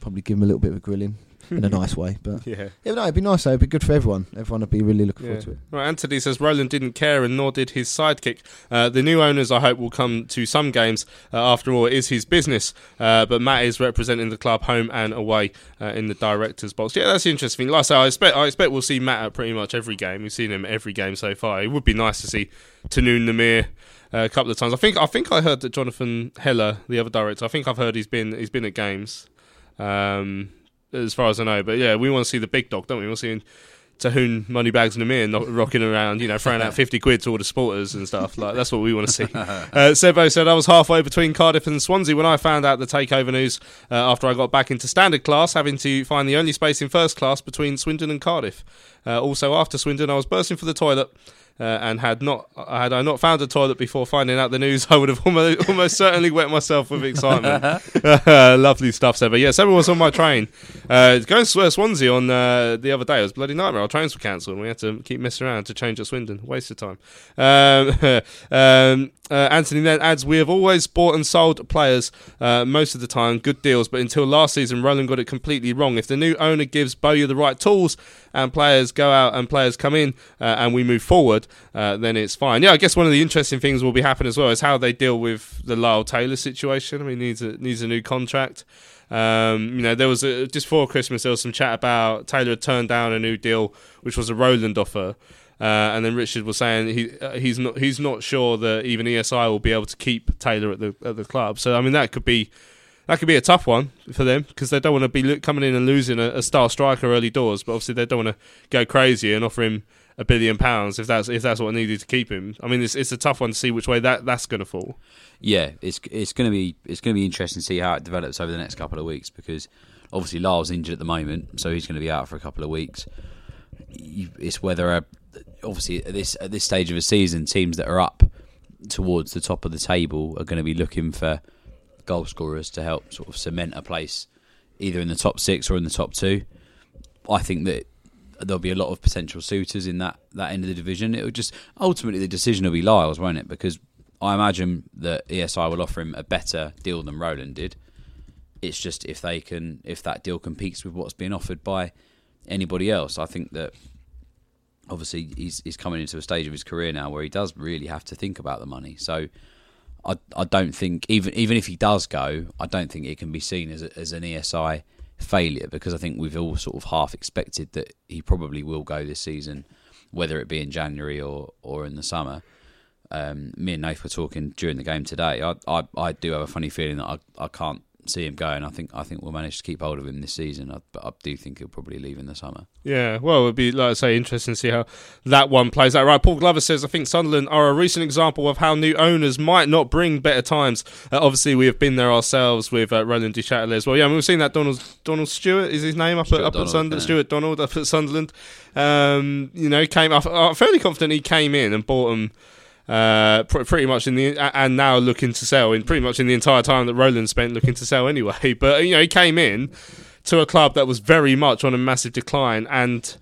probably give him a little bit of a grilling in a nice way. But Yeah. yeah, no, it'd be nice. though. It'd be good for everyone. Everyone would be really looking Yeah. forward to it. Right, Anthony says Roland didn't care and nor did his sidekick. Uh, the new owners, I hope, will come to some games. Uh, after all, it is his business. Uh, but Matt is representing the club home and away uh, in the director's box. Yeah, that's interesting. Like I say, I expect, I expect we'll see Matt at pretty much every game. We've seen him every game so far. It would be nice to see Tahnoon Nimer. Uh, a couple of times, I think. I think I heard that Jonathan Heller, the other director, I think I've heard he's been he's been at games, um, as far as I know. But yeah, we want to see the big dog, don't we? We want to see Tahnoon money Moneybags Nimer not rocking around, you know, throwing out 50 quid to all the supporters and stuff. Like, that's what we want to see. Uh, Sebo said, I was halfway between Cardiff and Swansea when I found out the takeover news uh, after I got back into standard class, having to find the only space in first class between Swindon and Cardiff. Uh, also, after Swindon, I was bursting for the toilet. Uh, and had not had I not found a toilet before finding out the news, I would have almost, almost certainly wet myself with excitement. Lovely stuff, Seba. Yeah, Seba was on my train. Uh, going to Swansea on uh, the other day. It was bloody nightmare. Our trains were cancelled and we had to keep messing around to change at Swindon. Waste of time. Um, um, uh, Anthony then adds, We have always bought and sold players uh, most of the time, good deals, but until last season, Roland got it completely wrong. If the new owner gives Bowyer the right tools and players go out and players come in uh, and we move forward, uh, then it's fine. Yeah, I guess one of the interesting things will be happening as well is how they deal with the Lyle Taylor situation. I mean, he needs a, needs a new contract. Um, you know, there was a, just before Christmas, there was some chat about Taylor had turned down a new deal, which was a Roland offer. Uh, and then Richard was saying he uh, he's not he's not sure that even ESI will be able to keep Taylor at the at the club. So I mean that could be that could be a tough one for them because they don't want to be lo- coming in and losing a, a star striker early doors. But obviously they don't want to go crazy and offer him a billion pounds if that's if that's what needed to keep him. I mean it's it's a tough one to see which way that that's going to fall. yeah, it's it's going to be it's going to be interesting to see how it develops over the next couple of weeks because obviously Lyle's injured at the moment, so he's going to be out for a couple of weeks. It's whether a, obviously at this at this stage of a season, teams that are up towards the top of the table are going to be looking for goal scorers to help sort of cement a place either in the top six or in the top two. I think that there'll be a lot of potential suitors in that, that end of the division. It will just ultimately the decision will be Lyle's, won't it? Because I imagine that ESI will offer him a better deal than Roland did. It's just if they can, if that deal competes with what's being offered by anybody else. I think that obviously he's he's coming into a stage of his career now where he does really have to think about the money. So I I don't think even even if he does go, I don't think it can be seen as a, as an ESI failure because I think we've all sort of half expected that he probably will go this season, whether it be in January or or in the summer. Um, me and Nath were talking during the game today. I, I, I do have a funny feeling that I, I can't see him going. I think I think we'll manage to keep hold of him this season, I, but I do think he'll probably leave in the summer. Yeah, well, it would be, like I say, interesting to see how that one plays out. Right, Paul Glover says, I think Sunderland are a recent example of how new owners might not bring better times. Uh, obviously, we have been there ourselves with uh, Roland Duchâtelet as well. Yeah, I mean, we've seen that Donald Donald Stewart is his name up Stuart at, up Donald, at Sunderland. yeah. Stewart Donald up at Sunderland. Um, you know, came. I'm fairly confident he came in and bought them uh, pr- pretty much in the and now looking to sell in pretty much in the entire time that Roland spent looking to sell anyway. But you know, he came in to a club that was very much on a massive decline and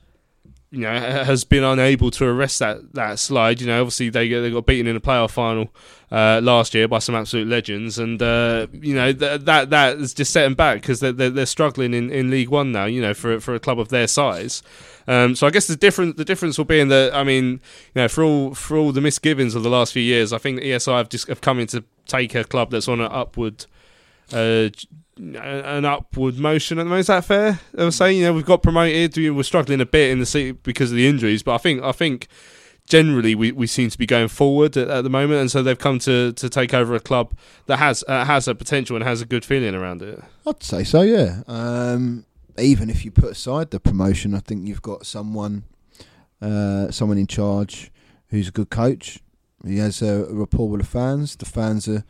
you know has been unable to arrest that that slide. You know, obviously they they got beaten in the playoff final uh, last year by some absolute legends, and uh, you know th- that that has just set them back because they're, they're they're struggling in, in League One now. You know, for for a club of their size. Um, so I guess the different the difference will be in that I mean, you know, for all for all the misgivings of the last few years, I think ESI have just have come in to take a club that's on an upward. Uh, an upward motion at the moment. Is that fair? I was saying, you know, we've got promoted. We were struggling a bit in the city because of the injuries, but I think I think generally we, we seem to be going forward at, at the moment, and so they've come to, to take over a club that has uh, has a potential and has a good feeling around it. I'd say so, yeah. Um, even if you put aside the promotion, I think you've got someone, uh, someone in charge who's a good coach. He has a, rapport with the fans. The fans are,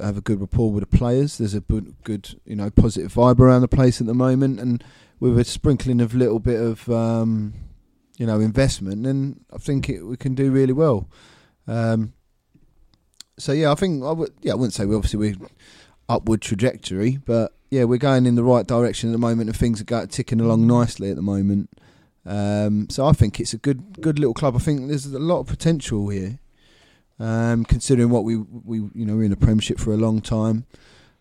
have a good rapport with the players. There's a good, you know, positive vibe around the place at the moment, and with a sprinkling of little bit of, um, you know, investment, then I think it, we can do really well. Um, so yeah, I think I would. Yeah, I wouldn't say we obviously we upward trajectory, but yeah, we're going in the right direction at the moment, and things are ticking along nicely at the moment. Um, so I think it's a good, good little club. I think there's a lot of potential here, um, considering what we we you know we're in the Premiership for a long time.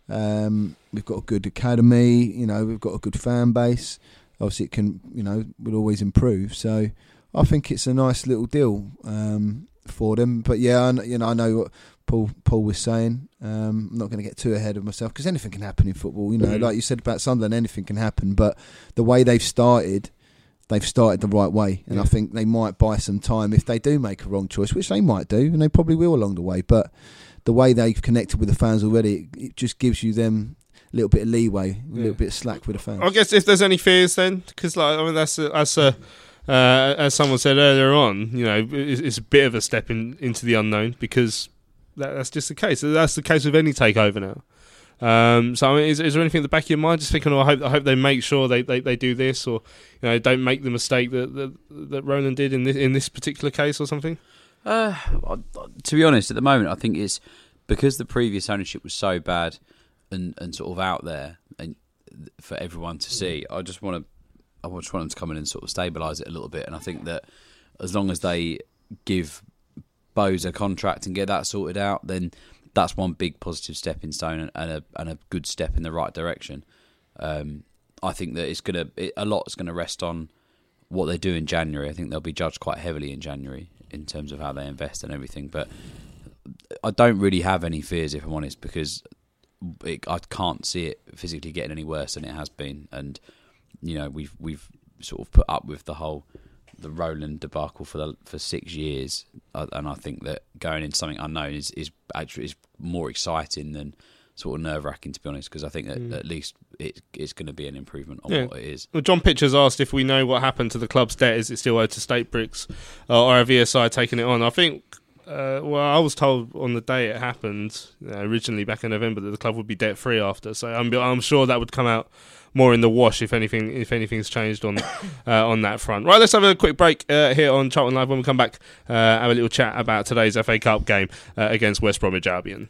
Um, we've got a good academy, you know, we've got a good fan base. Obviously, it can you know will always improve. So I think it's a nice little deal um, for them. But yeah, I, you know, I know Paul Paul was saying. Um, I'm not going to get too ahead of myself because anything can happen in football. You know, Mhm. like you said about Sunderland, anything can happen. But the way they've started, they've started the right way, and I think they might buy some time if they do make a wrong choice, which they might do, and they probably will along the way. But the way they've connected with the fans already, it, it just gives you them a little bit of leeway, a Yeah. little bit of slack with the fans. I guess if there's any fears, then because like I mean that's a, that's a uh, as someone said earlier on, you know, it's, it's a bit of a step in, into the unknown because that, that's just the case. That's the case with any takeover now. Um, so I mean, is, is there anything in the back of your mind? Just thinking, oh, I hope I hope they make sure they, they, they do this, or you know, don't make the mistake that that, that Roland did in this in this particular case, or something. Uh, to be honest, at the moment, I think it's because the previous ownership was so bad and, and sort of out there and for everyone to see. I just want to, I just want them to come in and sort of stabilise it a little bit. And I think that as long as they give Bose a contract and get that sorted out, then that's one big positive stepping stone and, and a and a good step in the right direction. Um, I think that it's gonna it, a lot is gonna rest on what they do in January. I think they'll be judged quite heavily in January in terms of how they invest and everything. But I don't really have any fears, if I'm honest, because it, I can't see it physically getting any worse than it has been. And you know, we've we've sort of put up with the whole the Roland debacle for the for six years, uh, and I think that going into something unknown is is actually is more exciting than sort of nerve wracking, to be honest. Because I think that Mm. at least it, it's going to be an improvement on Yeah. what it is. Well, John Pitcher's asked if we know what happened to the club's debt. Is it still owed to Staprix, uh, or have ESI taken it on? I think. Uh, well, I was told on the day it happened, uh, originally back in November, that the club would be debt free after. So I'm, I'm sure that would come out more in the wash if anything, if anything's changed on uh, on that front. Right, let's have a quick break uh, here on Charlton Live. When we come back, uh, have a little chat about today's FA Cup game uh, against West Bromwich Albion.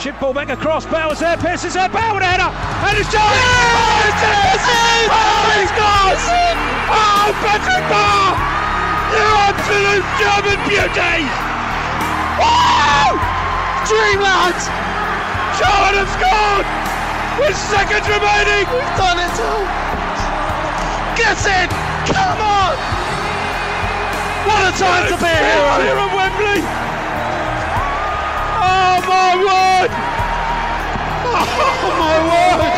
Chip ball back across. Bowers there. Pearce is there. Bauer with a header. And it's John. Oh, it's it! Oh, he scores! Oh, Patrick Bauer! You absolute German beauty! Wow! Dreamland! Charlton have scored! With seconds remaining! We've done it all! Get it! Come on! What a time to be a hero here at Wembley! Oh my word! Oh my word!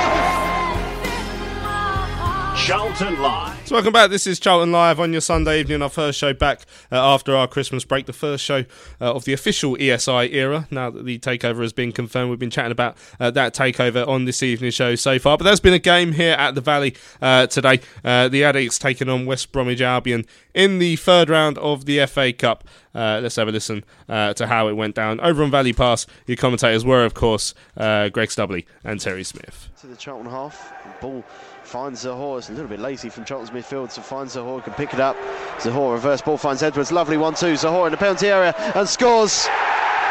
Charlton Live. So welcome back. This is Charlton Live on your Sunday evening, our first show back uh, after our Christmas break, the first show uh, of the official ESI era. Now that the takeover has been confirmed, we've been chatting about uh, that takeover on this evening's show so far. But there's been a game here at the Valley uh, today. Uh, the Addicts taking on West Bromwich Albion in the third round of the FA Cup. Uh, let's have a listen to how it went down. Over on Valley Pass, your commentators were, of course, Greg Stubley and Terry Smith. To the Charlton half, ball finds Zohore. It's a little bit lazy from Charlton's midfield, so finds Zohore, can pick it up. Zohore reverse ball finds Edwards, lovely one two. Zohore in the penalty area and scores.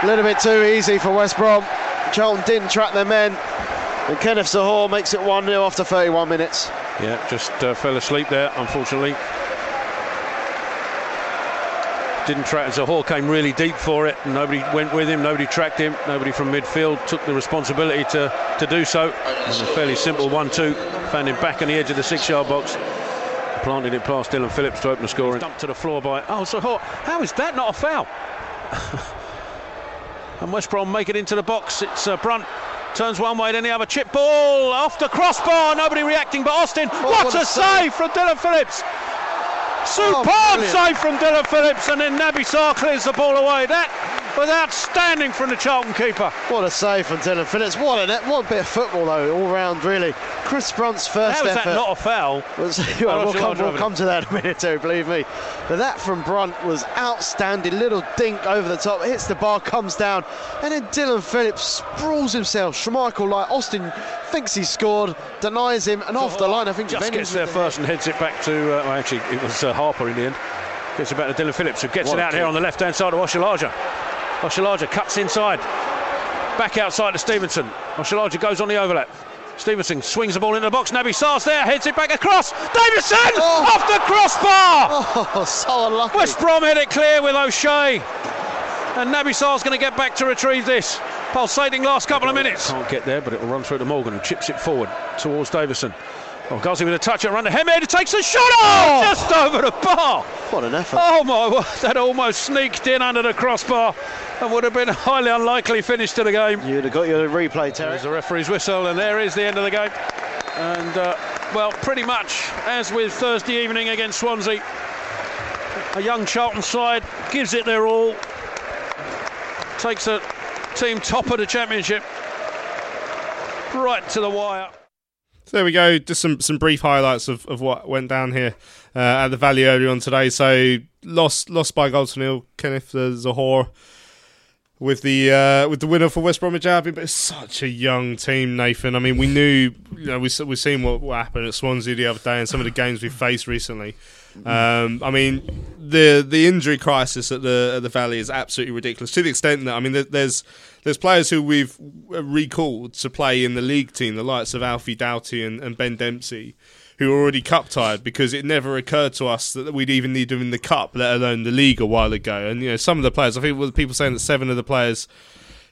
A little bit too easy for West Brom. Charlton didn't track their men, and Kenneth Zohore makes it 1 0 after 31 minutes. Yeah, just uh, fell asleep there, unfortunately. Didn't track. Zohore came really deep for it. Nobody went with him. Nobody tracked him. Nobody from midfield took the responsibility to, to do so. It was a fairly simple one-two. Found him back on the edge of the six-yard box. Planted it past Dillon Phillips to open the scoring. Dumped to the floor by. Oh, Zohore. How is that not a foul? and West Brom make it into the box. It's uh, Brunt turns one way, then the other. Chip ball off the crossbar. Nobody reacting, but Austin. Oh, what, what a, a save save. from Dillon Phillips. Oh, Superb brilliant. save from Dillon Phillips, and then Naby Sarr clears the ball away. That was outstanding from the Charlton keeper. What a save from Dillon Phillips. What a, what a bit of football, though, all round, really. Chris Brunt's first How is effort. that not a foul? was, Oh, well, we'll, come, we'll come to that in a minute too, believe me. But that from Brunt was outstanding. Little dink over the top, hits the bar, comes down, and then Dillon Phillips sprawls himself. Schmeichel, like Austin, thinks he scored, denies him, and off the line. I think just gets there the- first and heads it back to. Uh, well, actually, it was uh, Harper in the end. Gets it back to Dillon Phillips, who gets What it out here on the left-hand side of Oshilaja. Oshilaja cuts inside, back outside to Stevenson. Oshilaja goes on the overlap. Stevenson swings the ball into the box. Naby Sarr's there, heads it back across. Davison Oh. off the crossbar. Oh, so unlucky. West Brom hit it clear with O'Shea. And Naby Sarr's going to get back to retrieve this. Pulsating last couple of minutes. Can't get there, but it will run through to Morgan, who chips it forward towards Davison. Oh, Ghazi with a touch at run to Hemed, takes a shot. Oh, just over the bar. What an effort. Oh my word, that almost sneaked in under the crossbar and would have been a highly unlikely finish to the game. You'd have got your replay, Terry. There's the referee's whistle, and there is the end of the game. And, uh, well, pretty much as with Thursday evening against Swansea, a young Charlton side gives it their all, takes a team top of the championship right to the wire. So there we go. Just some, some brief highlights of, of what went down here uh, at the Valley earlier on today. So lost lost by goal to nil. Kenneth uh, Zohore with the uh, with the winner for West Bromwich Albion, but it's such a young team, Nathan. I mean, we knew you know we we've seen what, what happened at Swansea the other day and some of the games we've faced recently. Um, I mean, the the injury crisis at the at the Valley is absolutely ridiculous to the extent that I mean, there's there's players who we've recalled to play in the league team, the likes of Alfie Doughty and, and Ben Dempsey, who are already cup tied because it never occurred to us that we'd even need them in the cup, let alone the league a while ago. And you know, some of the players, I think, with people saying that seven of the players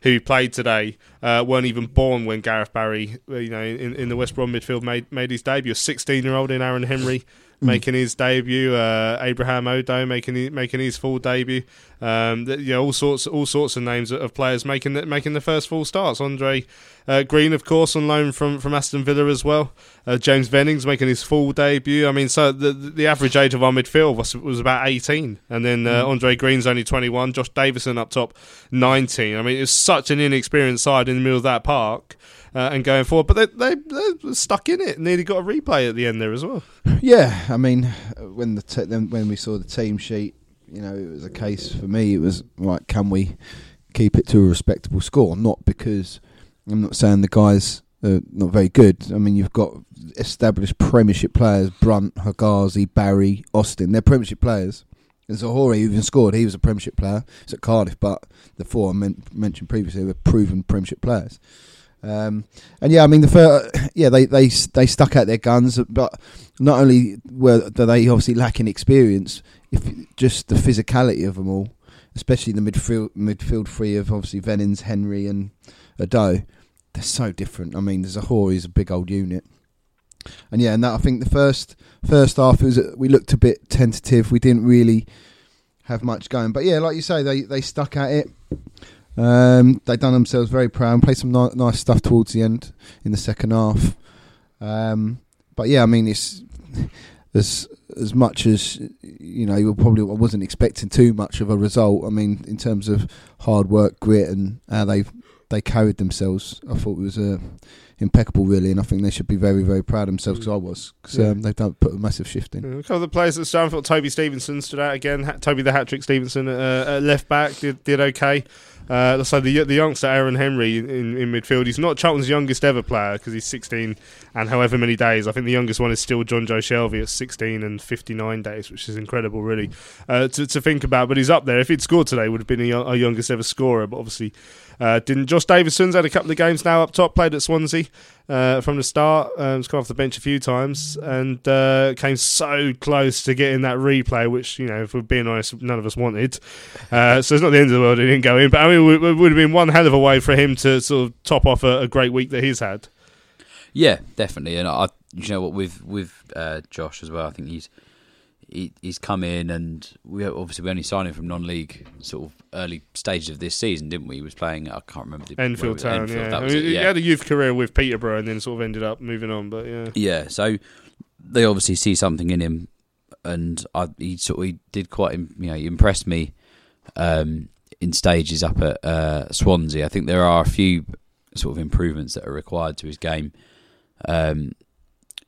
who played today uh, weren't even born when Gareth Barry, you know, in, in the West Brom midfield made made his debut. A 16 year old in Aaron Henry making his debut. Uh, Abraham Odo making his, making his full debut. Um, you know, all sorts all sorts of names of players making the, making the first full starts. Andre uh, Green, of course, on loan from, from Aston Villa as well. Uh, James Vennings making his full debut. I mean, so the the average age of our midfield was was about 18, and then uh, Andre Green's only 21. Josh Davison up top, 19. I mean, it's such an inexperienced side in the middle of that park. Uh, and going forward. But they, they they're stuck in it. Nearly got a replay at the end there as well. Yeah, I mean, when the te- when we saw the team sheet, you know, it was a case for me. It was like, Can we keep it to a respectable score? Not because I'm not saying the guys are not very good. I mean, you've got established Premiership players: Brunt, Hegazi, Barry, Austin. They're Premiership players. And Zohore even scored. He was a Premiership player. He's at Cardiff, but the four I men- mentioned previously were proven Premiership players. Um, and yeah, I mean the fir- yeah they they they stuck out their guns, but not only were they obviously lacking experience, if just the physicality of them all, especially the midfield midfield three of obviously Vennings, Henry, and Ado, they're so different. I mean, Zohore is a big old unit, and yeah, and that I think the first first half was we looked a bit tentative. We didn't really have much going, but yeah, like you say, they they stuck at it. Um, they done themselves very proud and played some ni- nice stuff towards the end in the second half. Um, but yeah, I mean, it's as as much as you know, you were probably I wasn't expecting too much of a result. I mean, in terms of hard work, grit, and how they they carried themselves, I thought it was uh, impeccable, really, and I think they should be very very proud of themselves because I was because Yeah. um, they've done put a massive shift in. A couple of the players at Stanford, Toby Stevenson stood out again. Ha- Toby the hat trick Stevenson uh, at left back did did okay. Uh, so the the youngster Aaron Henry in, in, midfield. He's not Charlton's youngest ever player because he's 16 and however many days. I think the youngest one is still Jonjo Shelvey at 16 and 59 days, which is incredible, really, uh, to to think about. But he's up there. If he'd scored today, would have been our youngest ever scorer. But obviously. Uh, didn't Josh Davison's had a couple of games now up top, played at Swansea uh, from the start, um, come off the bench a few times, and uh, came so close to getting that replay, which you know, if we're being honest, none of us wanted. Uh, so it's not the end of the world; it didn't go in, but I mean, it would, would have been one hell of a way for him to sort of top off a, a great week that he's had. Yeah, definitely. And I, you know what, with with uh, Josh as well, I think he's he, he's come in, and we obviously we only signed him from non-league sort of early stages of this season, didn't we? He was playing. I can't remember the Enfield where- Town, Enfield, yeah. I mean, it, He had a youth career with Peterborough, and then sort of ended up moving on. But yeah, Yeah, so they obviously see something in him, and I, he sort of he did quite you know he impressed me um, in stages up at uh, Swansea. I think there are a few sort of improvements that are required to his game um,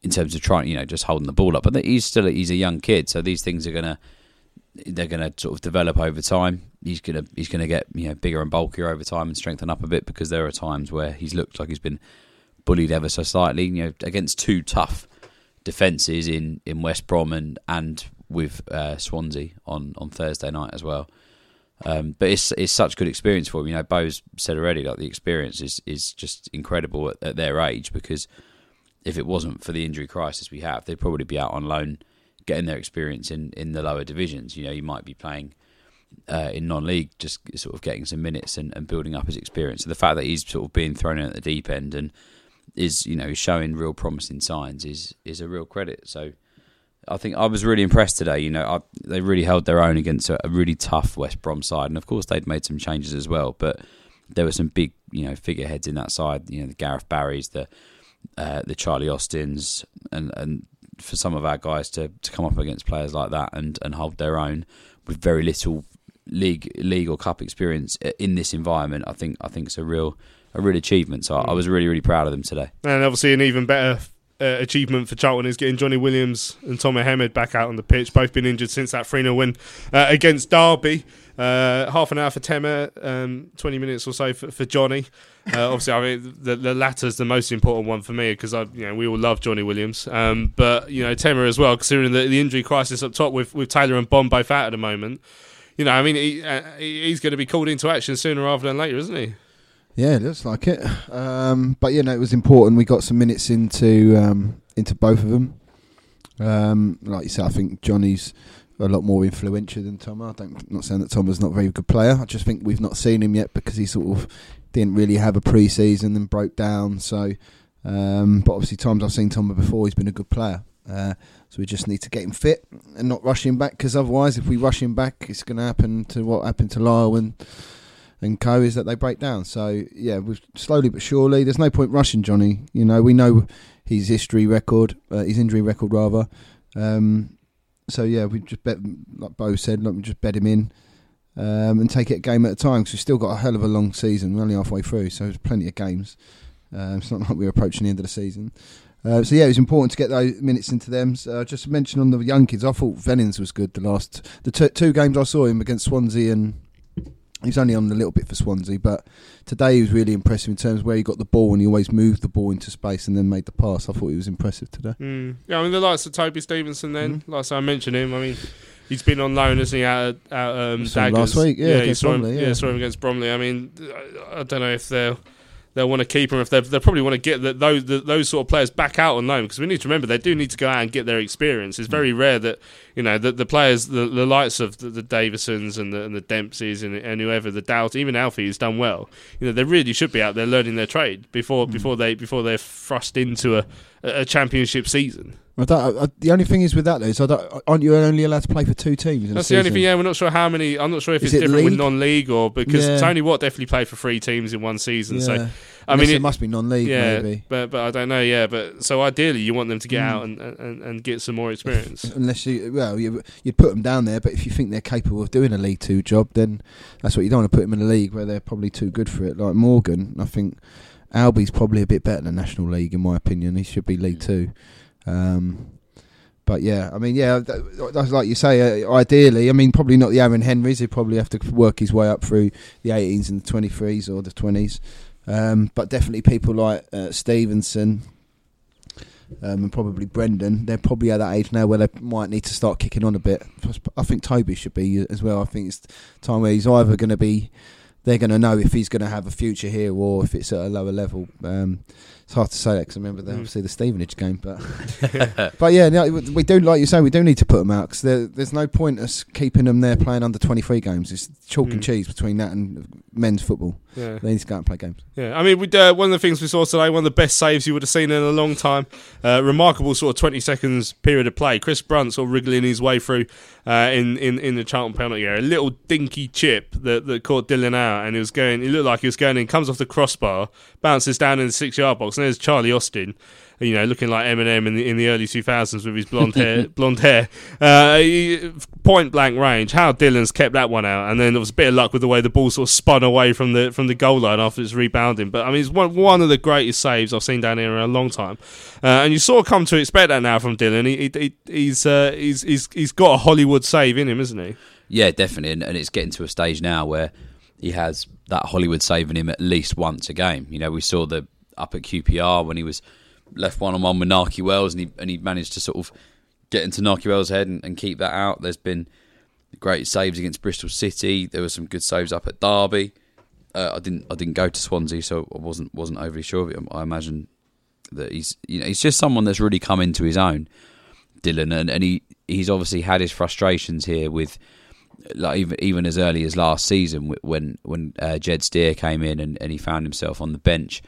in terms of trying you know just holding the ball up. But he's still he's a young kid, so these things are gonna they're gonna sort of develop over time. He's gonna he's gonna get you know bigger and bulkier over time and strengthen up a bit because there are times where he's looked like he's been bullied ever so slightly. You know, against two tough defences in, in West Brom and and with uh, Swansea on, on Thursday night as well. Um, but it's it's such good experience for him. You know, Bo's said already, like the experience is is just incredible at, at their age because if it wasn't for the injury crisis we have, they'd probably be out on loan, getting their experience in, in the lower divisions. You know, you might be playing uh, in non-league, just sort of getting some minutes and, and building up his experience. So the fact that he's sort of being thrown in at the deep end and is you know showing real promising signs is is a real credit. So I think I was really impressed today. You know, I, they really held their own against a, a really tough West Brom side, and of course they'd made some changes as well. But there were some big you know figureheads in that side. You know, the Gareth Barrys, the uh, the Charlie Austins, and and for some of our guys to, to come up against players like that and, and hold their own with very little league league or cup experience in this environment, I think I think it's a real a real achievement. So I, was really really proud of them today. And obviously, an even better uh, achievement for Charlton is getting Johnny Williams and Tomer Hemed back out on the pitch. Both been injured since that 3 0 win uh, against Derby. Uh, half an hour for Tomer, um, 20 minutes or so for, for Johnny. Uh, obviously, I mean, the, the latter's the most important one for me because I, you know, we all love Johnny Williams. Um, but, you know, Tomer as well, considering the, the injury crisis up top with, with Taylor and Bonne both out at the moment. You know, I mean, he, uh, he's going to be called into action sooner rather than later, isn't he? Yeah, it looks like it. Um, but you know, it was important. We got some minutes into um, into both of them. Um, like you said, I think Johnny's a lot more influential than Tom. I don't, I'm not saying that Tom is not a very good player. I just think we've not seen him yet because he sort of didn't really have a pre-season and broke down. So, um, but obviously, times I've seen Tom before, he's been a good player. Uh, so we just need to get him fit and not rush him back because otherwise, if we rush him back, it's going to happen to what happened to Lyle and and co is that they break down. So yeah, slowly but surely. There's no point rushing Johnny. You know, we know his history record, uh, his injury record rather. Um, so yeah, we just bet, like Bo said, like we just bet him in um, and take it a game at a time because we've still got a hell of a long season. We're only halfway through, so there's plenty of games. Um, it's not like we're approaching the end of the season. Uh, so yeah, it was important to get those minutes into them. So, uh, just to mention on the young kids, I thought Vennings was good. The last the t- two games I saw him against Swansea and he's only on a little bit for Swansea, but today he was really impressive in terms of where he got the ball and he always moved the ball into space and then made the pass. I thought he was impressive today. Mm. Yeah, I mean the likes of Toby Stevenson. Then, like I mentioned him. I mean, he's been on loan, isn't he? Out, out um, Daggers. last week, yeah, against saw him, yeah. yeah. saw him against Bromley. I mean, I, I don't know if they'll they'll want to keep him. If they they probably want to get the, those the, those sort of players back out on loan because we need to remember they do need to go out and get their experience. It's Mm. very rare that you know the, the players the, the likes of the, the Davisons and the and the Dempseys and, and whoever the Doubt even Alfie has done well. You know they really should be out there learning their trade before Mm. before they before they're thrust into a a championship season. I don't, I, the only thing is with that though, is I don't, aren't you only allowed to play for two teams? In That's the only thing. Yeah, we're not sure how many. I'm not sure if Is it's it different with league? non-league or because Yeah. Tony Watt definitely played for three teams in one season. Yeah. So, I Unless mean, it must be non-league, yeah, maybe. but but I don't know. Yeah, but so ideally, you want them to get Mm. out and, and, and get some more experience. Unless you, well, you, you'd put them down there, but if you think they're capable of doing a League Two job, then that's what you don't want to put them in a league where they're probably too good for it. Like Morgan, I think Albie's probably a bit better than the National League in my opinion. He should be League Two. Um, but yeah, I mean, yeah, that, that's like you say. Uh, ideally, I mean, probably not the Aaron Henrys. He'd probably have to work his way up through the 18s and the 23s or the 20s. Um, but definitely people like uh, Stevenson, um, and probably Brendan, they're probably at that age now where they might need to start kicking on a bit. I think Toby should be as well. I think it's time where he's either going to be, they're going to know if he's going to have a future here or if it's at a lower level. Um, it's hard to say because I remember the, Mm. obviously the Stevenage game, but but yeah, no, we do like you say we do need to put them out because there, there's no point us keeping them there playing under 23 games. It's chalk and Mm. cheese between that and men's football. Yeah. They need to go out and play games. Yeah, I mean, we uh, one of the things we saw today, one of the best saves you would have seen in a long time. Uh, remarkable sort of twenty seconds period of play. Chris Brunt sort of wriggling his way through uh, in, in in the Charlton penalty area. A little dinky chip that, that caught Dillon out, and it was going. It looked like he was going in. Comes off the crossbar, bounces down in the six yard box, and there's Charlie Austin. You know, looking like Eminem in the in the early two thousands with his blonde hair, blonde hair, uh, he- point blank range. How Dillon's kept that one out, and then there was a bit of luck with the way the ball sort of spun away from the from the goal line after it's rebounding. But I mean, it's one one of the greatest saves I've seen down here in a long time, uh, and you sort of come to expect that now from Dillon. He, he, he's uh, he's he's he's got a Hollywood save in him, isn't he? Yeah, definitely, and, and it's getting to a stage now where he has that Hollywood saving him at least once a game. You know, we saw the up at QPR when he was left one on one with Nahki Wells, and he and he managed to sort of get into Nahki Wells' head and, and keep that out. There's been great saves against Bristol City. There were some good saves up at Derby. Uh, I didn't I didn't go to Swansea, so I wasn't wasn't overly sure of it. I imagine that he's you know he's just someone that's really come into his own, Dillon, and, and he he's obviously had his frustrations here with like even even as early as last season when when uh, Jed Steer came in and, and he found himself on the bench.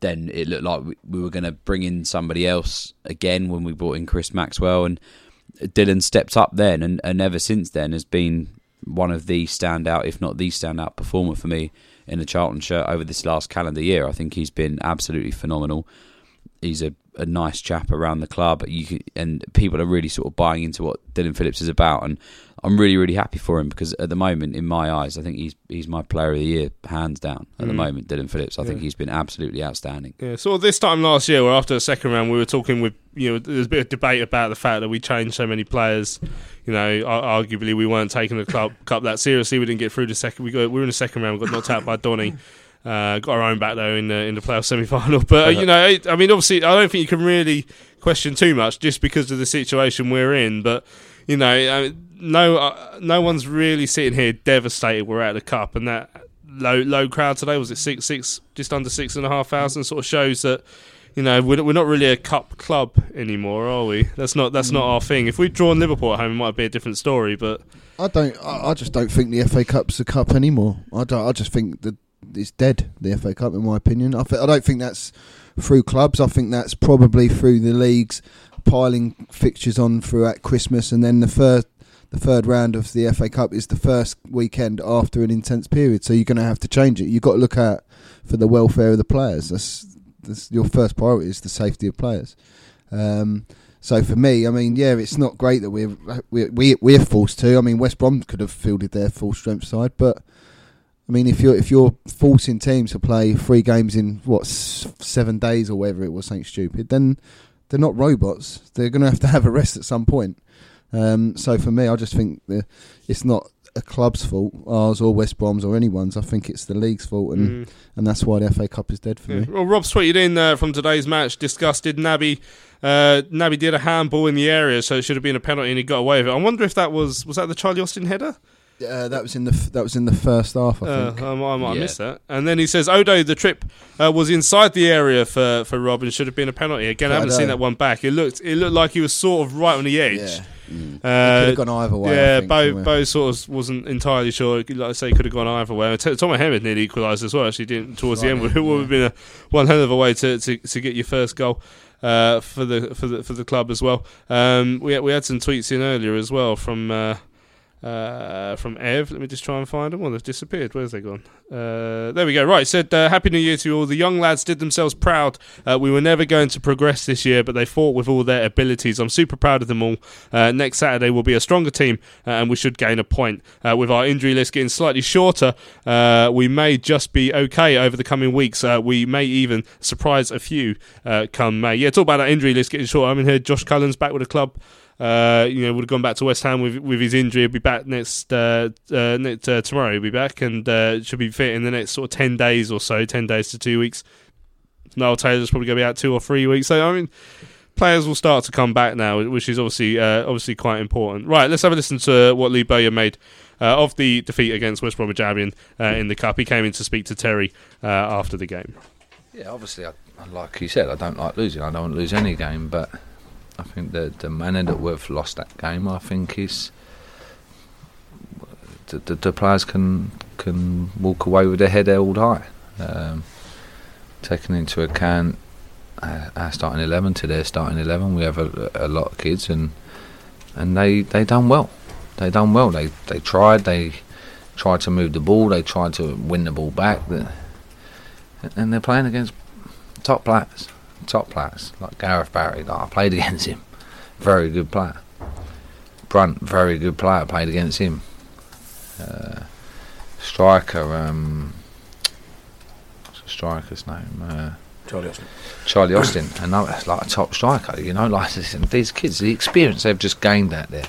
Then it looked like we, we were going to bring in somebody else again when we brought in Chris Maxwell and Dillon stepped up then and, and ever since then has been one of the standout, if not the standout performer for me in the Charlton shirt over this last calendar year. I think he's been absolutely phenomenal. He's a, a nice chap around the club. You can, and people are really sort of buying into what Dillon Phillips is about, and I'm really really happy for him because at the moment, in my eyes, I think he's he's my player of the year hands down at the Mm. moment. Dillon Phillips, I think he's been absolutely outstanding. Yeah, so this time last year, or after the second round, we were talking with you know there's a bit of debate about the fact that we changed so many players. You know, arguably we weren't taking the club cup that seriously. We didn't get through the second. We got we were in the second round. We got knocked out by Donny. Uh, got our own back though in the in the playoff semi final. But uh, you know, I, I mean, obviously, I don't think you can really question too much just because of the situation we're in. But you know, uh, no uh, no one's really sitting here devastated. We're out of the cup, and that low low crowd today was it six six just under six and a half thousand sort of shows that you know we're, we're not really a cup club anymore, are we? That's not that's not our thing. If we'd drawn Liverpool at home, it might be a different story. But I don't. I, I just don't think the FA Cup's a cup anymore. I don't. I just think that it's dead. The FA Cup, in my opinion. I, th- I don't think that's through clubs. I think that's probably through the leagues piling fixtures on throughout Christmas, and then the third. The third round of the FA Cup is the first weekend after an intense period, so you're going to have to change it. You've got to look at for the welfare of the players. That's, that's your first priority is the safety of players. Um, so for me, I mean, yeah, it's not great that we're we're we're forced to. I mean, West Brom could have fielded their full strength side, but I mean, if you're if you're forcing teams to play three games in what seven days or whatever it was, something stupid, then they're not robots. They're going to have to have a rest at some point. Um, so for me, I just think the, it's not a club's fault, ours or West Brom's or anyone's. I think it's the league's fault, and Mm. and that's why the FA Cup is dead for Yeah. me. Well, Rob's tweeted in uh, from today's match, disgusted. Naby, uh, Naby did a handball in the area, so it should have been a penalty, and he got away with it. I wonder if that was was that the Charlie Austin header? Uh, that was in the f- that was in the first half, I Uh, think. I, I might have Yeah. missed that. And then he says, Odoh, the trip uh, was inside the area for, for Rob and should have been a penalty. Again, I I haven't know. seen that one back. It looked it looked like he was sort of right on the edge. Yeah. It Uh, could have gone either way. I yeah, think, Bo, Bo sort of wasn't entirely sure. Like I say, could have gone either way. T- Tomer Hemed nearly equalised as well. Actually, didn't towards the end. It would have been a one hell of a way to, to, to get your first goal uh, for the for the for the club as well. Um, we we had some tweets in earlier as well from. Uh, from Ev. Let me just try and find them. Well, they've disappeared. Where's they gone? Uh, there we go. Right. Said uh, Happy New Year to all. The young lads did themselves proud. Uh, we were never going to progress this year, but they fought with all their abilities. I'm super proud of them all. Uh, next Saturday will be a stronger team, uh, and we should gain a point. With our injury list getting slightly shorter, we may just be okay over the coming weeks. We may even surprise a few come May. Yeah, talk about that injury list getting shorter. I mean, here Josh Cullen's back with the club. Uh, you know, would have gone back to West Ham with with his injury. He'll be back next uh, uh, next uh, tomorrow. He'll be back and uh, should be fit in the next sort of ten days or so, ten days to two weeks. Noel Taylor's probably going to be out two or three weeks. So I mean, players will start to come back now, which is obviously uh, obviously quite important. Right, let's have a listen to what Lee Bowyer made. Of the defeat against West Bromwich Albion in the cup, he came in to speak to Terry after the game. Yeah, obviously, I, like you said, I don't like losing. I don't want to lose any game, but I think the the manner that we've lost that game, I think is the, the, the players can can walk away with their head held high, um, taking into account uh, our starting eleven to their starting eleven. We have a, a lot of kids, and and they they done well. They done well. They they tried. They tried to move the ball. They tried to win the ball back. And they're playing against top players, top players like Gareth Barry. Like I played against him, very good player. Brunt, very good player. Played against him. Uh, striker, um, what's the striker's name? Uh, Charlie Austin. Charlie Austin, another like a top striker. You know, like this- these kids, the experience they've just gained out there.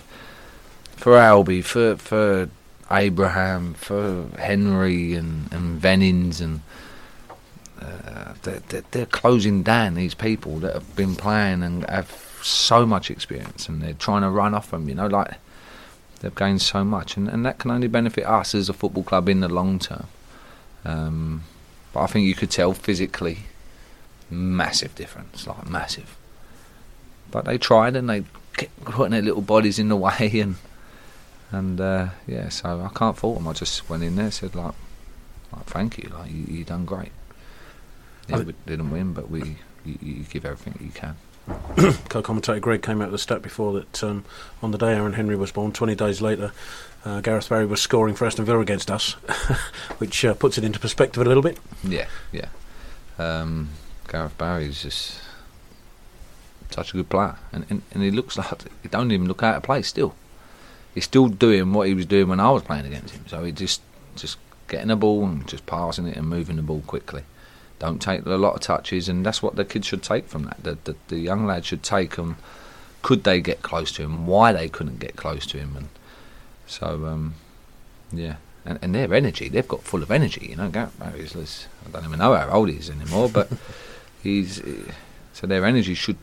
For Albi, for for Abraham, for Henry and and Vennings and uh, they're, they're, closing down these people that have been playing and have so much experience, and they're trying to run off them. You know, like they've gained so much, and, and that can only benefit us as a football club in the long term. Um, but I think you could tell physically, massive difference, like massive. But they tried, and they kept putting their little bodies in the way, and and uh, yeah, so I can't fault them. I just went in there, said like, like thank you, like you, you done great. Yeah, we didn't win, but we you, you give everything you can. Co-commentator Greg came out with a stat before that um, on the day Aaron Henry was born, 20 days later, uh, Gareth Barry was scoring for Aston Villa against us, which uh, puts it into perspective a little bit. Yeah, yeah. Um, Gareth is just such a good player, and, and and he looks like he don't even look out of place still. He's still doing what he was doing when I was playing against him. So he just just getting the ball and just passing it and moving the ball quickly. Don't take a lot of touches, and that's what the kids should take from that. The the, the young lads should take them. Could they get close to him? Why they couldn't get close to him? And so um, yeah, and, and their energy, they've got full of energy. You know, Gareth Barry's. is- I don't even know how old he is anymore, but he's uh, so their energy should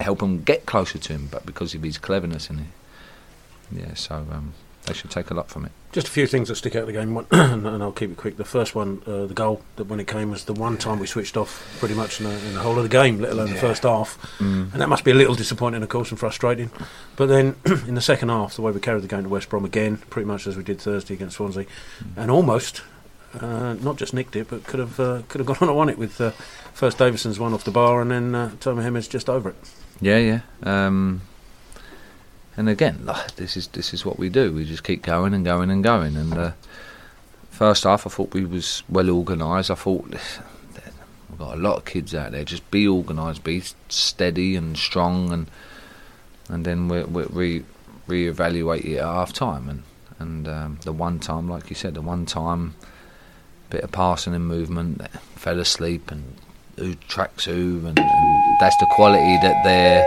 help them get closer to him. But because of his cleverness and yeah, so um, they should take a lot from it. Just a few things that stick out of the game, one, and I'll keep it quick. The first one, uh, the goal, that when it came was the one time we switched off pretty much in the, in the whole of the game, let alone the first half. Mm. And that must be a little disappointing, of course, and frustrating. But then in the second half, the way we carried the game to West Brom again, pretty much as we did Thursday against Swansea, and almost, uh, not just nicked it, but could have uh, could have gone on and won it with uh, first Davison's one off the bar and then uh, Hemmings just over it. Yeah, yeah. Um, and again, this is this is what we do. We just keep going and going and going. And uh, first half, I thought we was well organised. I thought we've got a lot of kids out there. Just be organised, be steady and strong, and and then we we re reevaluate it at half time. And and um, the one time, like you said, the one time bit of passing and movement, fell asleep and who tracks who, and, and that's the quality that they're.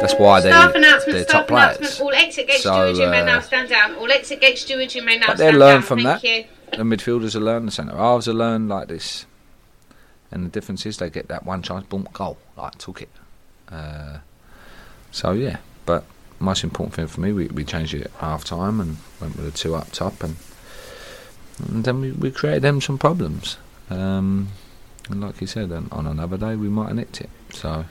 That's why they Staff announcement, they're top players. All exit gate So, stewards, you may uh, now stand down. All exit gate stewards, you may now But they stand learn from Thank that. you. The midfielders will learn, the centre halves will learn like this. And the difference is they get that one chance, boom, goal, like took it. Uh, so yeah, but most important thing for me, we, we changed it at half time and went with a two up top, and, and then we, we created them some problems. Um, and like you said, on, on another day we might have nicked it. So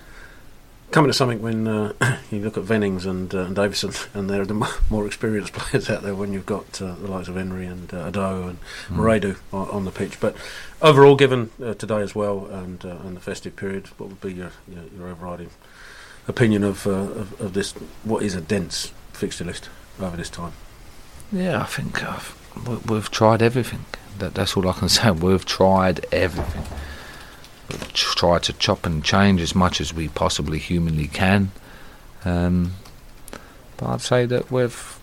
Coming to something when uh, you look at Vennings and, uh, and Davison, and they're the more experienced players out there when you've got uh, the likes of Henry and uh, Ado and Mm. Moredu on, on the pitch. But overall, given uh, today as well and uh, and the festive period, what would be your your, your overriding opinion of, uh, of of this? What is a dense fixture list over this time? Yeah, I think we- we've tried everything. That, that's all I can say. We've tried everything. Tried to chop and change as much as we possibly humanly can. Um, but I'd say that we've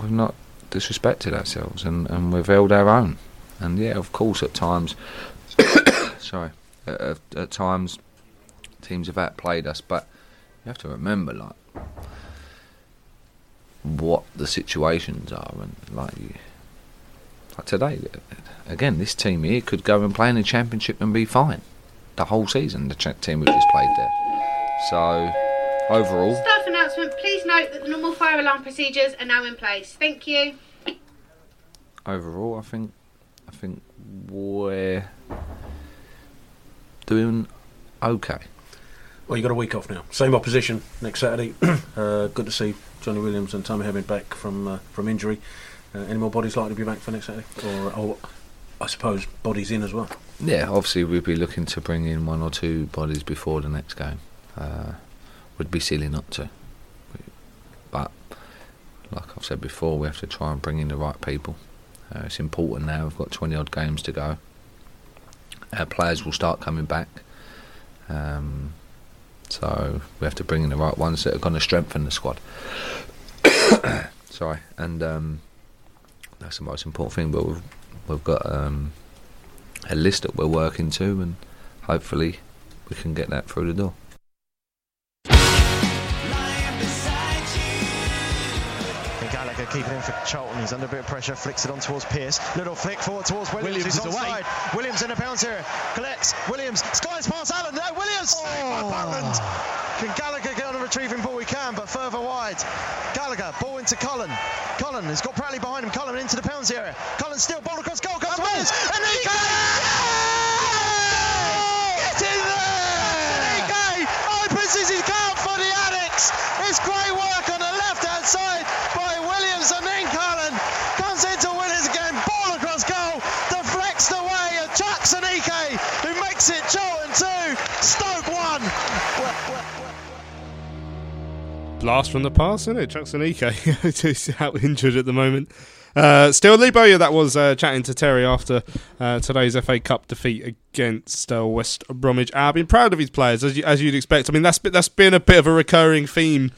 we've not disrespected ourselves and, and we've held our own. And yeah, of course, at times, sorry, at, at, at times teams have outplayed us. But you have to remember, like what the situations are and like you like today again this team here could go and play in the championship and be fine the whole season the cha- team we just played there so overall Staff announcement. Please note that the normal fire alarm procedures are now in place. Thank you. overall I think I think we're doing okay Well, you've got a week off now. Same opposition next Saturday. uh, good to see Johnny Williams and Tomer Hemed back from uh, from injury. Uh, any more bodies likely to be back for next Saturday? Or, or I suppose bodies in as well. Yeah, obviously we'd be looking to bring in one or two bodies before the next game. Uh, would be silly not to. But like I've said before, we have to try and bring in the right people. Uh, it's important now. We've got twenty odd games to go. Our players will start coming back. Um, so we have to bring in the right ones that are going to strengthen the squad. Sorry, and um, that's the most important thing. But we've, we've got um, a list that we're working to, and hopefully we can get that through the door. Gallagher keeping in for Charlton. He's under a bit of pressure. Flicks it on towards Pearce. Little flick forward towards Williams. Williams He's is away. onside. Williams in the penalty area. Collects. Williams slides past Allen. No, Williams. Saved by Butland. Can Gallagher get on a retrieving ball? He can, but further wide. Gallagher, ball into Cullen. Cullen has got Bradley behind him. Cullen into the penalty area. Cullen still, ball across goal. Comes. And he Get in there! Enrique opens his account for the Addicks. It's great work on the left-hand side by Williams and then Cullen comes into Williams again. Ball across goal, deflects away and chucks Anike, who makes it Charlton two, Stoke one. Blast from the past, isn't it? Chuks Aneke, who's out injured at the moment. Uh, still, Lee Bowyer, that was uh, chatting to Terry after uh, today's FA Cup defeat against uh, West Bromwich Albion. Proud of his players, as, you, as you'd expect. I mean, that's that's been a bit of a recurring theme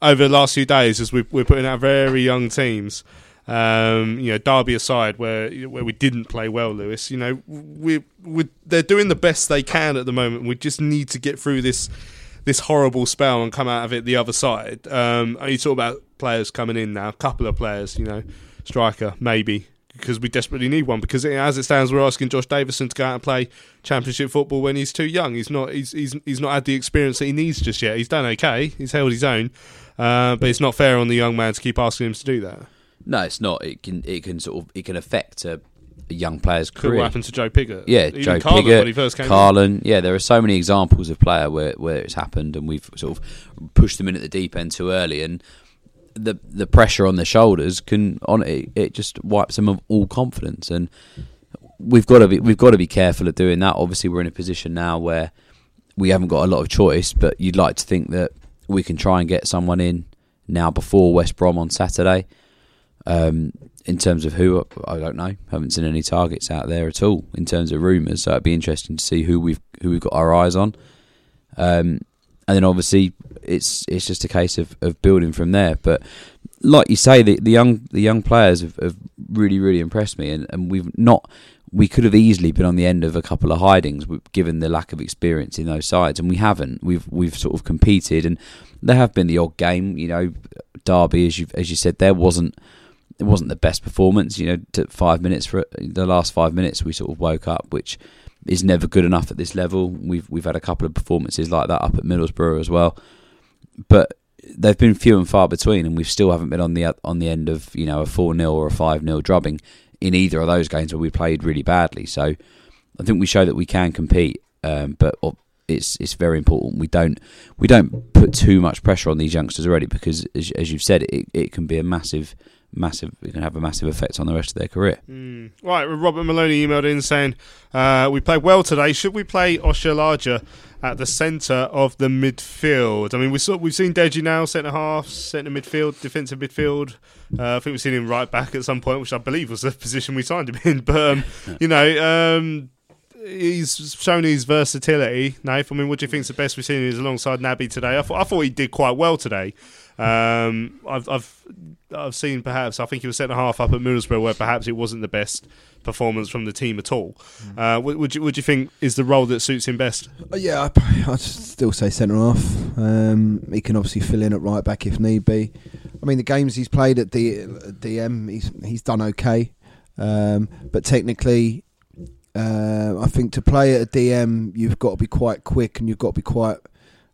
over the last few days as we, we're putting out very young teams. Um, you know, Derby aside, where where we didn't play well, Lewis. You know, we we they're doing the best they can at the moment. We just need to get through this this horrible spell and come out of it the other side. Um, you talk about players coming in now, a couple of players, you know, striker maybe because we desperately need one. Because as it stands, we're asking Josh Davison to go out and play Championship football when he's too young. He's not. He's he's he's not had the experience that he needs just yet. He's done okay. He's held his own, uh, but it's not fair on the young man to keep asking him to do that. No, it's not. It can it can sort of it can affect a, young player's Look at what happened to Joe Pigott. Yeah, Even Joe Karlan Pigott, when he first came in. Karlan. Yeah, there are so many examples of player where where it's happened, and we've sort of pushed them in at the deep end too early, and the the pressure on their shoulders can on it, it just wipes them of all confidence, and we've got to be we've got to be careful of doing that. Obviously, we're in a position now where we haven't got a lot of choice, but you'd like to think that we can try and get someone in now before West Brom on Saturday. Um, in terms of who, I don't know. Haven't seen any targets out there at all in terms of rumours. So it'd be interesting to see who we've who we've got our eyes on. Um, and then obviously it's it's just a case of, of building from there. But like you say, the, the young the young players have, have really really impressed me, and, and we've not. We could have easily been on the end of a couple of hidings, given the lack of experience in those sides, and we haven't. We've we've sort of competed, and there have been the odd game. You know, Derby, as you as you said, there wasn't it wasn't the best performance. You know, five minutes for the last five minutes, we sort of woke up, which is never good enough at this level. We've we've had a couple of performances like that up at Middlesbrough as well, but they've been few and far between, and we still haven't been on the on the end of you know a four 0 or a five 0 drubbing in either of those games where we played really badly. So I think we show that we can compete, um, but it's it's very important we don't we don't put too much pressure on these youngsters already because as, as you've said it, it can be a massive massive it can have a massive effect on the rest of their career. Mm. Right, Robert Maloney emailed in saying uh, we played well today. Should we play Oshilaja at the centre of the midfield? I mean, we saw we've seen Deji now centre half, centre midfield, defensive midfield. Uh, I think we've seen him right back at some point, which I believe was the position we signed him in. But um, you know. Um, he's shown his versatility. Nath, I mean, what do you think's the best we've seen is alongside Naby today? I thought I thought he did quite well today. Um, I've I've I've seen perhaps I think he was centre half up at Middlesbrough where perhaps it wasn't the best performance from the team at all. Uh, would, would you would you think is the role that suits him best? Uh, yeah, I, I'd still say centre half. Um, he can obviously fill in at right back if need be. I mean, the games he's played at the DM, he's he's done okay, um, but technically uh, I think to play at a DM, you've got to be quite quick and you've got to be quite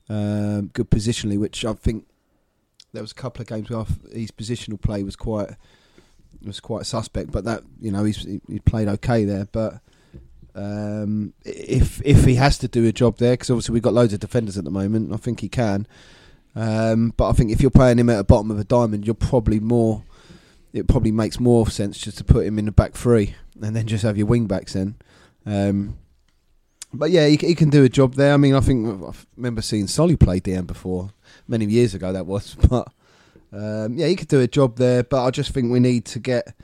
um, good positionally, which I think there was a couple of games where his positional play was quite was quite suspect. But that you know he's he played okay there. But um, if if he has to do a job there, because obviously we've got loads of defenders at the moment, I think he can. Um, but I think if you're playing him at the bottom of a diamond, you're probably more. It probably makes more sense just to put him in the back three and then just have your wing backs then. Um, but yeah, he, he, can do a job there. I mean, I think I remember seeing Solly play DM before many years ago. That was, but um, yeah, he could do a job there. But I just think we need to get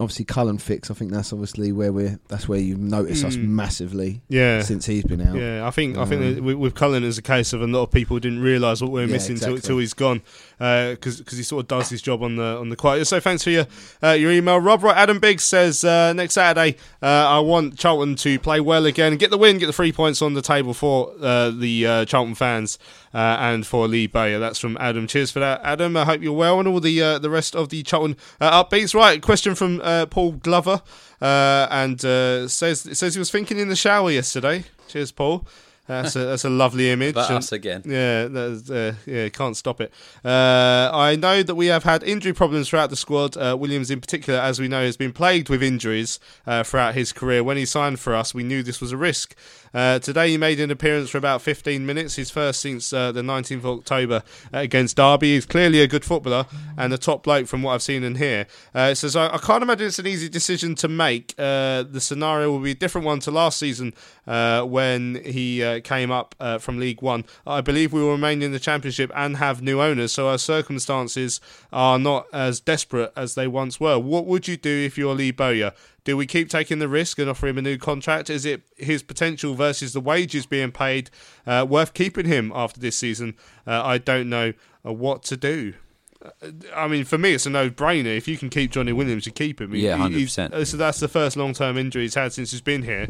obviously Cullen fix. I think that's obviously where we're. That's where you notice mm. us hmm. massively. Yeah, since he's been out. Yeah, I think um, I think with Cullen is a case of a lot of people didn't realise what we are yeah, missing exactly. till, till he's gone because uh, because he sort of does his job on the on the quiet. So thanks for your uh, your email, Rob. Right, Adam Biggs says uh, next Saturday uh, I want Charlton to play well again, get the win, get the three points on the table for uh, the uh, Charlton fans and for Lee Bowyer. That's from Adam. Cheers for that, Adam. I hope you're well and all the the rest of the Charlton upbeats. Right, question from Paul Glover and says says he was thinking in the shower yesterday. Cheers, Paul. That's a, that's a lovely image. But us again. Yeah, uh, yeah, can't stop it. Uh, I know that we have had injury problems throughout the squad. Uh, Williams, in particular, as we know, has been plagued with injuries uh, throughout his career. When he signed for us, we knew this was a risk. Uh, today he made an appearance for about 15 minutes, his first since uh, the 19th of October uh, against Derby. He's clearly a good footballer and a top bloke from what I've seen in here. It says, I, I, can't imagine it's an easy decision to make. Uh, the scenario will be a different one to last season uh, when he came up from League One. I believe we will remain in the Championship and have new owners, so our circumstances are not as desperate as they once were. What would you do if you're Lee Bowyer? Do we keep taking the risk and offer him a new contract? Is it his potential versus the wages being paid uh, worth keeping him after this season? Uh, I don't know uh, what to do. Uh, I mean, for me, it's a no-brainer. If you can keep Johnny Williams, you keep him. Yeah, hundred percent. So that's the first long-term injury he's had since he's been here,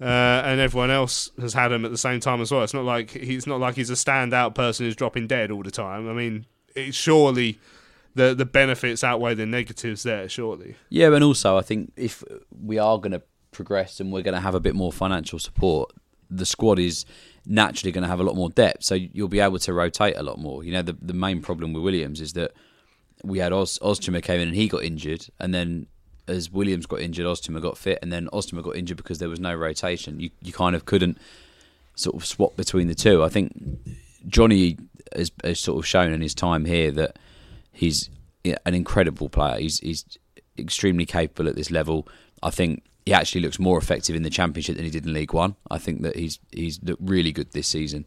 uh, and everyone else has had him at the same time as well. It's not like he's not like he's a standout person who's dropping dead all the time. I mean, it's surely the the benefits outweigh the negatives there, surely. Yeah, and also I think if we are going to progress and we're going to have a bit more financial support, the squad is naturally going to have a lot more depth, so you'll be able to rotate a lot more. You know, the the main problem with Williams is that we had Oz, came in and he got injured, and then as Williams got injured, Oztumer got fit, and then Oztumer got injured because there was no rotation. You you kind of couldn't sort of swap between the two. I think Johnny has, has sort of shown in his time here that he's an incredible player. He's he's extremely capable at this level. I think he actually looks more effective in the championship than he did in League One. I think that he's he's looked really good this season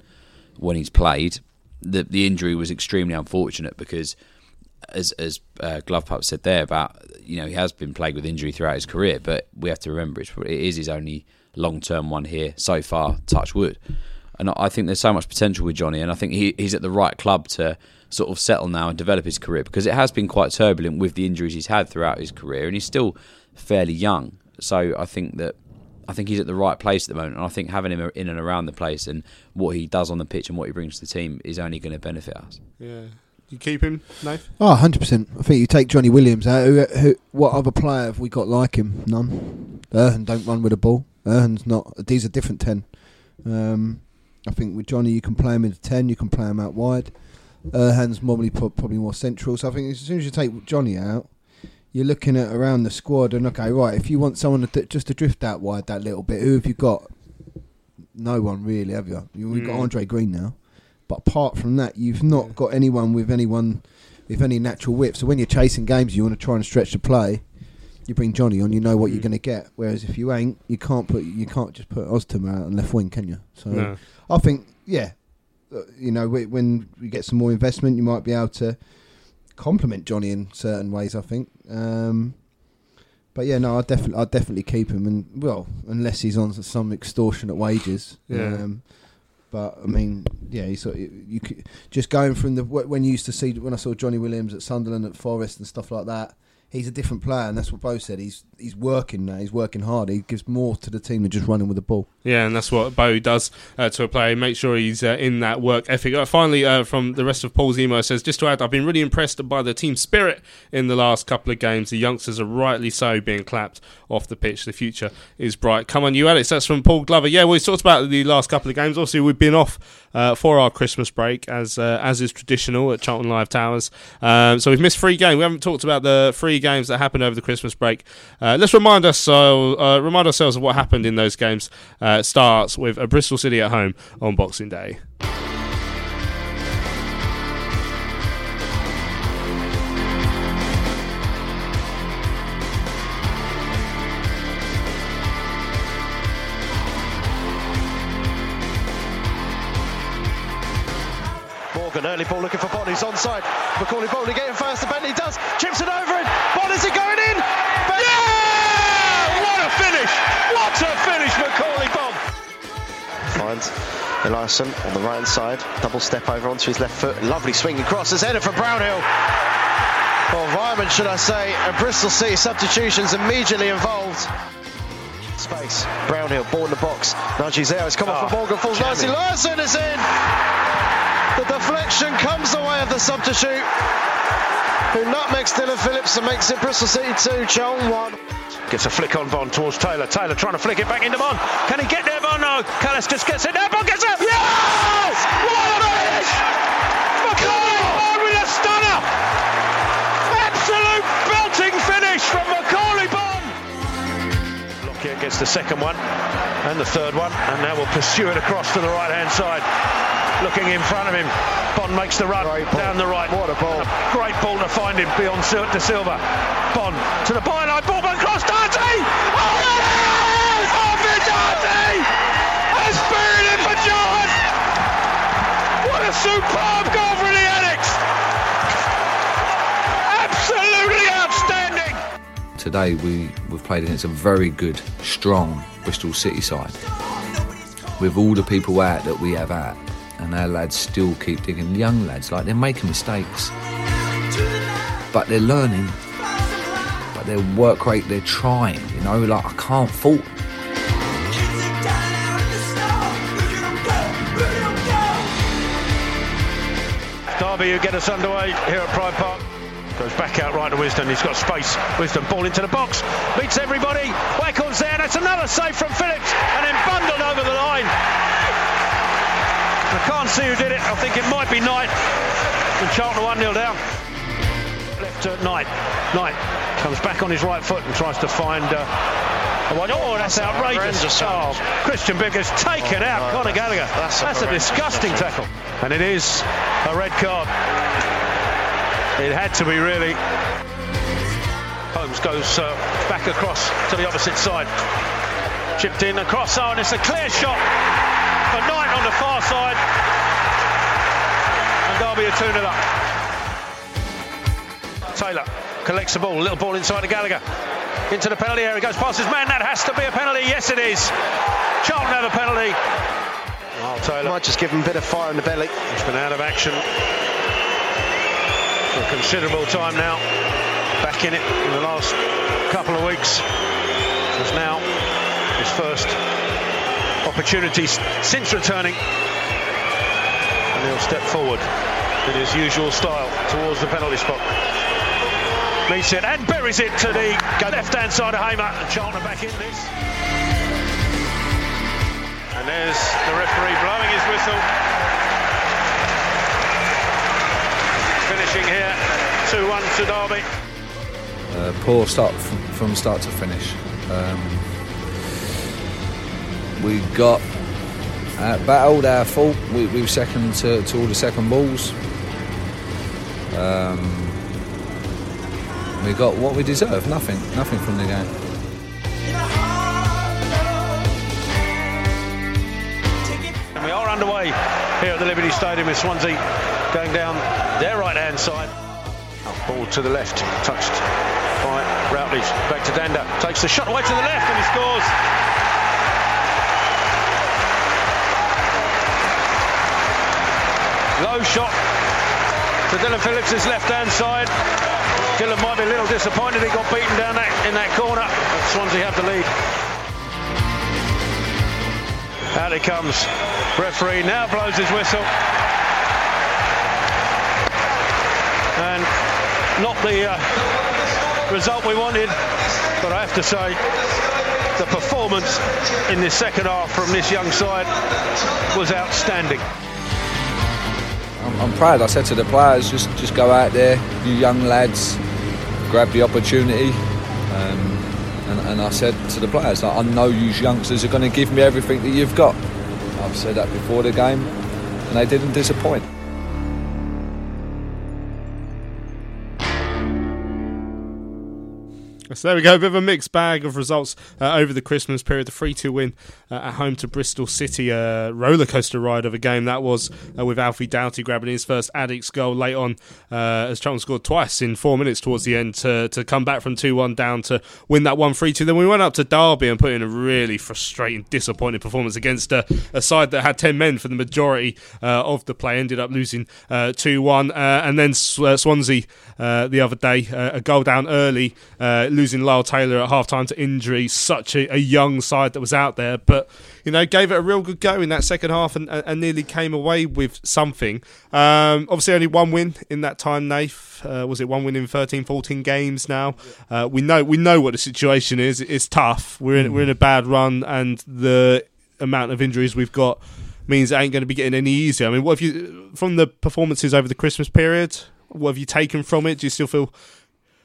when he's played. The the injury was extremely unfortunate because, as as uh, said there about you know he has been plagued with injury throughout his career, but we have to remember it's, it is his only long term one here so far. Touch wood. And I think there's so much potential with Johnny, and I think he, he's at the right club to sort of settle now and develop his career because it has been quite turbulent with the injuries he's had throughout his career, and he's still fairly young. So I think that I think he's at the right place at the moment, and I think having him in and around the place and what he does on the pitch and what he brings to the team is only going to benefit us. Yeah. You keep him, Nath? Oh, 100%. I think you take Johnny Williams out. Who, who, what other player have we got like him? None. Erhan don't run with the ball. Erhan's not. These are different 10. Um, I think with Johnny, you can play him in 10, you can play him out wide. Erhan's probably, probably more central. So I think as soon as you take Johnny out, you're looking at around the squad and okay, right. If you want someone to just to drift out wide that little bit, who have you got? No one really, have you? You've got Mm. Andre Green now, but apart from that, you've not got anyone with anyone with any natural whip. So when you're chasing games, you want to try and stretch the play. You bring Johnny on, you know what you're Mm. going to get. Whereas if you ain't, you can't put you can't just put Oztum out on left wing, can you? So No. I think, yeah, you know, when we get some more investment, you might be able to complement Johnny in certain ways. I think. Um, but yeah, no, I definitely, I definitely keep him, and well, unless he's on some extortionate wages. Yeah. Um, but I mean, yeah, he's sort of, you could, just going from the when you used to see when I saw Johnny Williams at Sunderland at Forest and stuff like that. He's a different player, and that's what Bo said. He's he's working now. He's working hard. He gives more to the team than just running with the ball. Yeah, and that's what Bo does uh, to a player. Make sure he's uh, in that work ethic. Uh, finally, uh, from the rest of Paul's email, says just to add, I've been really impressed by the team spirit in the last couple of games. The youngsters are rightly so being clapped off the pitch. The future is bright. Come on, you Alex. That's from Paul Glover. Yeah, we talked about the last couple of games. Obviously, we've been off uh, for our Christmas break, as uh, as is traditional at Charlton Live Towers. Um, so we've missed three games. We haven't talked about the three games that happened over the Christmas break. Uh, let's remind us uh, remind ourselves of what happened in those games. Uh, starts with a Bristol City at home on Boxing Day. Looking for Bonne, who's onside. Macaulay Bolton getting first, and Bentley does. Chips it over it. Bonne, is it going in? Yeah! What a finish! What a finish, Macaulay Bonne! Finds Eliasson on the right hand side. Double step over onto his left foot. Lovely swinging cross. It's headed from Brownhill. Or environment, should I say. And Bristol City substitutions immediately involved. Space. Brownhill, ball in the box. Nudges there. It's come off for ah, Morgan. Falls nicely. Eliasson is in. Deflection comes the way of the substitute. Who nutmegs Dillon Phillips and makes it Bristol City 2, Charlton 1. Gets a flick on Bonne towards Taylor. Taylor trying to flick it back into Bonne. Can he get there, Bonne? No. Kalas just gets it there. Bonne gets it. Yes! What a finish! Macaulay with a stunner! Absolute belting finish from Macaulay Bonne! Lockyer gets the second one and the third one, and now will pursue it across to the right hand side. Looking in front of him, Bonne makes the run down the right. What a ball! great ball to find him beyond Sil- De Silva. Bonne to the byline, ball back cross, Doughty! Oh yes! Alfie Doughty has buried it for John. What a superb goal for the Addicks! Absolutely outstanding. Today we, we've played against a very good, strong Bristol City side. With all the people out that we have out, and our lads still keep digging. Young lads, like they're making mistakes, but they're learning. But their work rate, they're trying. You know, like I can't fault. Derby who get us underway here at Pride Park. Goes back out right to Wisdom. He's got space. Wisdom ball into the box. Beats everybody. Wackles there. That's another save from Phillips. And then bundled over the line. I can't see who did it. I think it might be Knight. And Charlton 1 0 down. Left to Knight. Knight comes back on his right foot and tries to find. Uh, oh, that's outrageous. Oh, Christian Biggers taken Oh, out. no, Conor that's- Gallagher. that's a That's a disgusting tackle. And it is a red card. It had to be really. Holmes goes uh, back across to the opposite side. Chipped in across. Oh, and it's a clear shot for Knight on the far side. And Derby are 2 0 up. Taylor collects the ball. Little ball inside to Gallagher. Into the penalty area. He goes past his man. That has to be a penalty. Yes, it is. Charlton have a penalty. Lyle Taylor might just give him a bit of fire in the belly. He's been out of action for a considerable time now. Back in it in the last couple of weeks. It's now his first opportunity s- since returning. And he'll step forward in his usual style towards the penalty spot. Meets it and buries it to the left hand side of Hamer. And back in this. And there's the referee blowing his whistle. Finishing here 2 1 to Derby. Uh, poor start from, from start to finish. Um, we got uh, battled our fault. We, we were second to, to all the second balls. Um, we got what we deserved. Nothing, nothing from the game. And we are underway here at the Liberty Stadium with Swansea going down their right hand side. Ball to the left, touched by Routledge. Back to Dhanda, takes the shot away to the left and he scores. Low shot to Dillon Phillips' left hand side. Dillon might be a little disappointed he got beaten down that, in that corner, but Swansea have the lead. Out it comes. Referee now blows his whistle. And not the uh, result we wanted, but I have to say the performance in the second half from this young side was outstanding. I'm, proud. I said to the players, just just go out there, you young lads, grab the opportunity. Um, and, and I said to the players, I know you youngsters are going to give me everything that you've got. I've said that before the game, and they didn't disappoint. So there we go, a bit of a mixed bag of results uh, over the Christmas period. The 3 2 win at home to Bristol City, a roller coaster ride of a game that was, uh, with Alfie Doughty grabbing his first Addicks goal late on, uh, as Charlton scored twice in four minutes towards the end to, to come back from 2 1 down to win that 1 3 2. Then we went up to Derby and put in a really frustrating, disappointing performance against a, a side that had 10 men for the majority uh, of the play, ended up losing 2 1. and then uh, Swansea uh, the other day, uh, a goal down early, uh, losing Lyle Taylor at half time to injury. Such a, a young side that was out there, but you know, gave it a real good go in that second half and, and nearly came away with something. Um, obviously, only one win in that time, Nath. Uh, was it one win in 13, 14 games now? Uh, we know we know what the situation is. It's tough. We're in, we're in a bad run, and the amount of injuries we've got means it ain't going to be getting any easier. I mean, what have you from the performances over the Christmas period? What have you taken from it? Do you still feel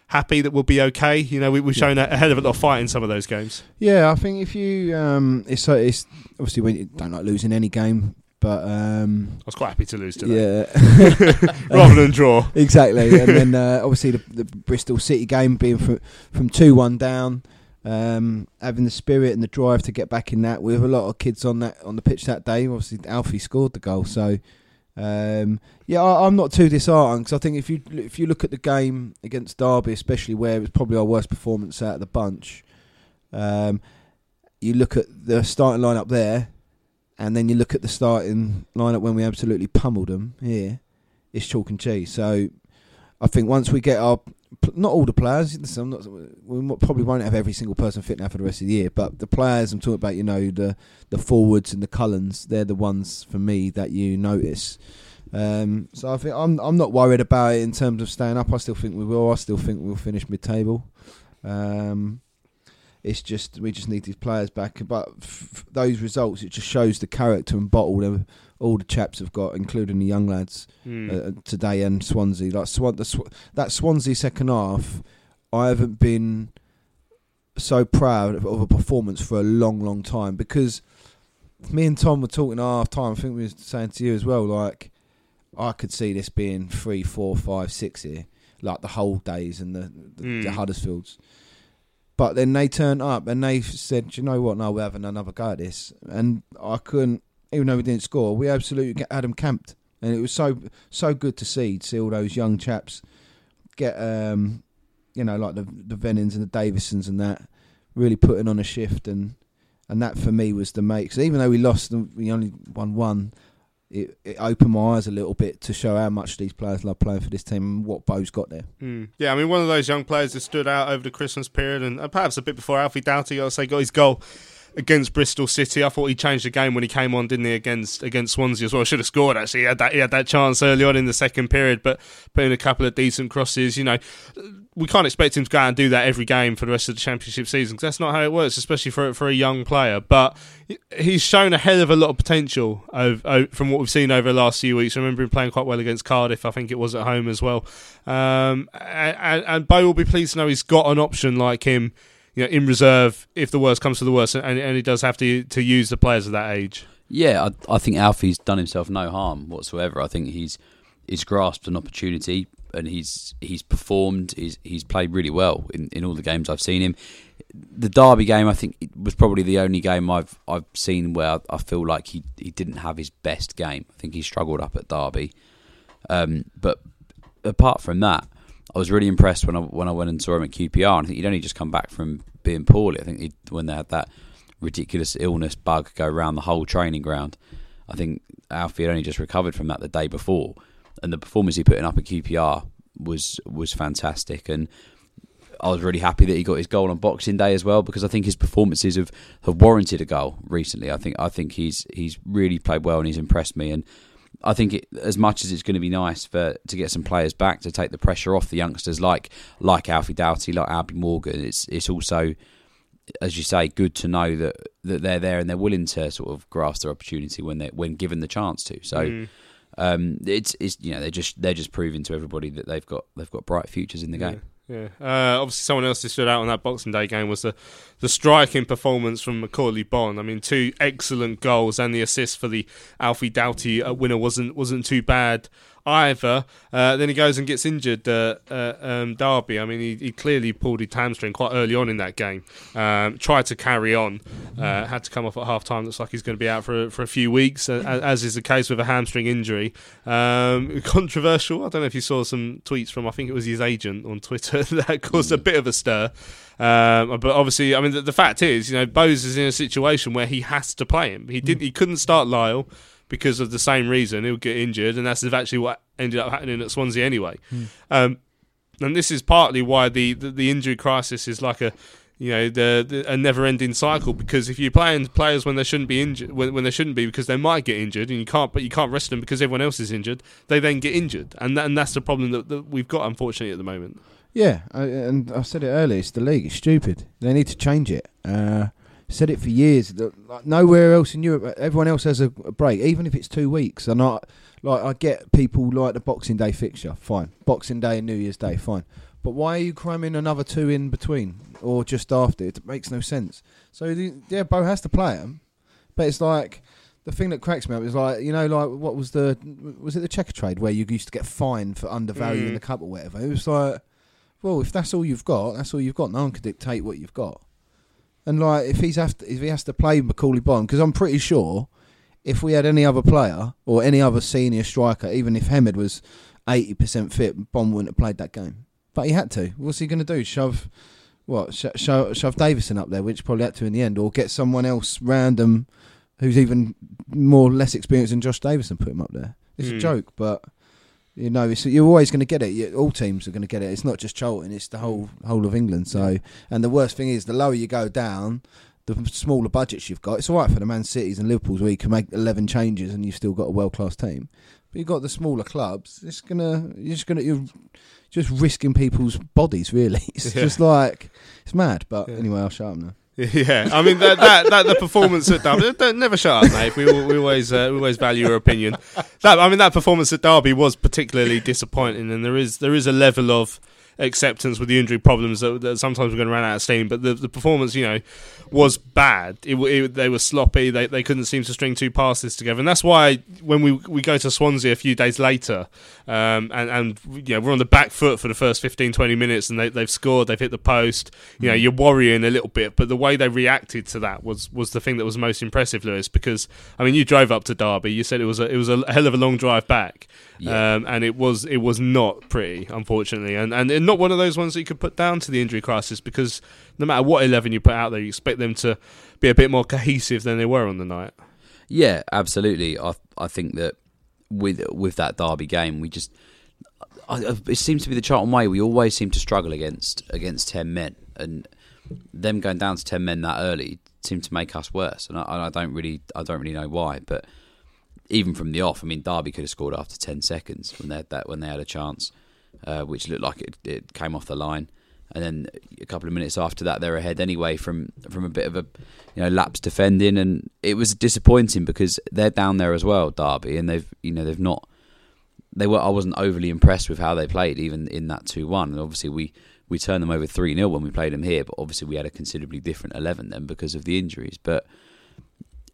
happy that we'll be okay? You know, we, we've shown a, hell of a lot of fight in some of those games. Yeah, I think if you, um, it's so it's obviously we don't like losing any game, but um, I was quite happy to lose today. Yeah, Rather than draw. Exactly, and then uh, obviously the, the Bristol City game being from from two one down. Um, having the spirit and the drive to get back in that with a lot of kids on that on the pitch that day. Obviously, Alfie scored the goal, so um, yeah, I, I'm not too disheartened because I think if you if you look at the game against Derby, especially where it was probably our worst performance out of the bunch, um, you look at the starting lineup there, and then you look at the starting lineup when we absolutely pummeled them here. It's chalk and cheese. So I think once we get our not all the players, listen, I'm not, we probably won't have every single person fit now for the rest of the year, but the players I'm talking about, you know, the the forwards and the Cullens, they're the ones for me that you notice. Um, so I think I'm I'm not worried about it in terms of staying up. I still think we will. I still think we'll finish mid table. Um, it's just we just need these players back. But f- those results, it just shows the character and bottle all the chaps have got, including the young lads Hmm. uh, today and Swansea. Like Swan, the Sw- that Swansea second half, I haven't been so proud of, of a performance for a long, long time because me and Tom were talking at half time. I think we were saying to you as well, like I could see this being three, four, five, six here, like the whole days and the the, the Mm. Huddersfields. But then they turned up and they said, "Do you know what? No, we're having another go at this." And I couldn't, even though we didn't score, we absolutely had them camped, and it was so so good to see to see all those young chaps get, um, you know, like the the Vennings and the Davisons and that, really putting on a shift and and that for me was the mate. 'cause even though we lost, we only won one. It, it opened my eyes a little bit to show how much these players love playing for this team and what Bo's got there. Mm. Yeah, I mean, one of those young players that stood out over the Christmas period, and uh, perhaps a bit before Alfie Doughty, I'll say, got his goal against Bristol City. I thought he changed the game when he came on, didn't he, against against Swansea as well. Should have scored actually. He had that he had that chance early on in the second period, but put in a couple of decent crosses. You know, we can't expect him to go out and do that every game for the rest of the championship season because that's not how it works, especially for for a young player. But he's shown a hell of a lot of potential of, of, from what we've seen over the last few weeks. I remember him playing quite well against Cardiff. I think it was at home as well. Um, and, and Bo will be pleased to know he's got an option like him you know, in reserve if the worst comes to the worst, and, and he does have to to use the players of that age. Yeah, I, I think Alfie's done himself no harm whatsoever. I think he's he's grasped an opportunity and he's he's performed. He's he's played really well in, in all the games I've seen him. The Derby game, I think, was probably the only game I've I've seen where I feel like he he didn't have his best game. I think he struggled up at Derby, um, but apart from that, I was really impressed when I when I went and saw him at QPR. And I think he'd only just come back from being poorly. I think when they had that ridiculous illness bug go around the whole training ground, I think Alfie had only just recovered from that the day before, and the performance he put in up at QPR was was fantastic. And I was really happy that he got his goal on Boxing Day as well because I think his performances have, have warranted a goal recently. I think I think he's he's really played well and he's impressed me and I think it, as much as it's going to be nice for to get some players back to take the pressure off the youngsters like like Alfie Doughty, like Albie Morgan, it's it's also as you say good to know that that they're there and they're willing to sort of grasp their opportunity when they when given the chance to. So Mm. um, it's it's you know they're just they're just proving to everybody that they've got they've got bright futures in the game. Yeah, uh, obviously someone else who stood out on that Boxing Day game was the the striking performance from Macaulay Bonne. I mean, two excellent goals and the assist for the Alfie Doughty uh, winner wasn't wasn't too bad either. Uh, then he goes and gets injured uh, uh, um, Derby. I mean, he, he clearly pulled his hamstring quite early on in that game. Um, tried to carry on, uh, had to come off at half time. Looks like he's going to be out for for a few weeks, uh, as, as is the case with a hamstring injury. Um, controversial. I don't know if you saw some tweets from I think it was his agent on Twitter that caused a bit of a stir. Um, but obviously, I mean, the, the fact is, you know, Bose is in a situation where he has to play him. He did. He couldn't start Lyle because of the same reason. He'll get injured, and that's actually what ended up happening at Swansea anyway. Hmm. Um, and this is partly why the, the, the injury crisis is like a you know the, the a never ending cycle because if you're playing players when they shouldn't be injured when, when they shouldn't be because they might get injured and you can't but you can't rest them because everyone else is injured they then get injured and that, and that's the problem that, that we've got unfortunately at the moment Yeah, I, and I said it earlier. It's the league. It's stupid. They need to change it. Uh, said it for years. Like, nowhere else in Europe, everyone else has a, a break, even if it's two weeks. And I like I get people like the Boxing Day fixture. Fine, Boxing Day and New Year's Day. Fine, but why are you cramming another two in between or just after? It makes no sense. So the, yeah, Bo has to play them, but it's like. The thing that cracks me up is like you know like what was the was it the Checkatrade where you used to get fined for undervaluing Mm. the cup or whatever? It was like well, if that's all you've got, that's all you've got. No one can dictate what you've got. And like, if he's have to, if he has to play Macaulay Bonne, because I'm pretty sure if we had any other player or any other senior striker, even if Hemed was eighty percent fit, Bonne wouldn't have played that game. But he had to. What's he going to do? Shove what? Sh- shove, shove Davison up there, which probably had to in the end, or get someone else random who's even more less experienced than Josh Davison, put him up there. It's Hmm. a joke, but you know, it's, you're always going to get it. You, all teams are going to get it. It's not just Charlton; it's the whole whole of England. So, and the worst thing is, the lower you go down, the smaller budgets you've got. It's all right for the Man Cities and Liverpool's where you can make eleven changes and you've still got a world class team. But you've got the smaller clubs. It's gonna you're just gonna you're just risking people's bodies. Really, it's Yeah. just like it's mad. But anyway, I'll shut up now. Yeah, I mean that that, that the performance at Derby. Don't, never shut up, mate. We, we always uh, we always value your opinion. That I mean that performance at Derby was particularly disappointing, and there is there is a level of acceptance with the injury problems that, that sometimes we're going to run out of steam. But the, the performance, you know, was bad. It, it, they were sloppy. They they couldn't seem to string two passes together, and that's why when we we go to Swansea a few days later, um, and and you know we're on the back foot for the first 15, 20 minutes, and they they've scored. They've hit the post. You know, you're worrying a little bit, but the way they reacted to that was was the thing that was most impressive, Lewis. Because I mean, you drove up to Derby. You said it was a it was a hell of a long drive back, Yeah. um, and it was it was not pretty, unfortunately, and and not one of those ones that you could put down to the injury crisis because no matter what eleven you put out there, you expect them to be a bit more cohesive than they were on the night. Yeah, absolutely. I I think that with with that Derby game, we just I, it seems to be the Charlton way. We always seem to struggle against against ten men, and them going down to ten men that early seemed to make us worse. And I, I don't really I don't really know why, but even from the off, I mean, Derby could have scored after ten seconds when they that when they had a chance, uh, which looked like it, it came off the line. And then a couple of minutes after that, they're ahead anyway from from a bit of a you know lapse defending, and it was disappointing because they're down there as well, Derby, and they've you know they've not they were I wasn't overly impressed with how they played even in that two one, and obviously we we turned them over three 0 when we played them here, but obviously we had a considerably different eleven then because of the injuries, but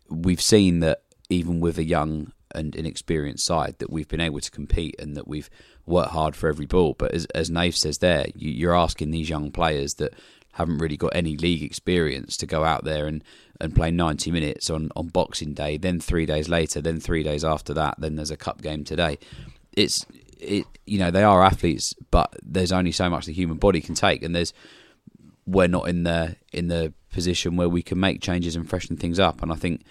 we've seen that even with a young and inexperienced side that we've been able to compete and that we've worked hard for every ball. But as, as Nave says there, you, you're asking these young players that haven't really got any league experience to go out there and, and play 90 minutes on, on Boxing Day, then three days later, then three days after that, then there's a cup game today. It's it you know they are athletes, but there's only so much the human body can take, and there's we're not in the in the position where we can make changes and freshen things up. And I think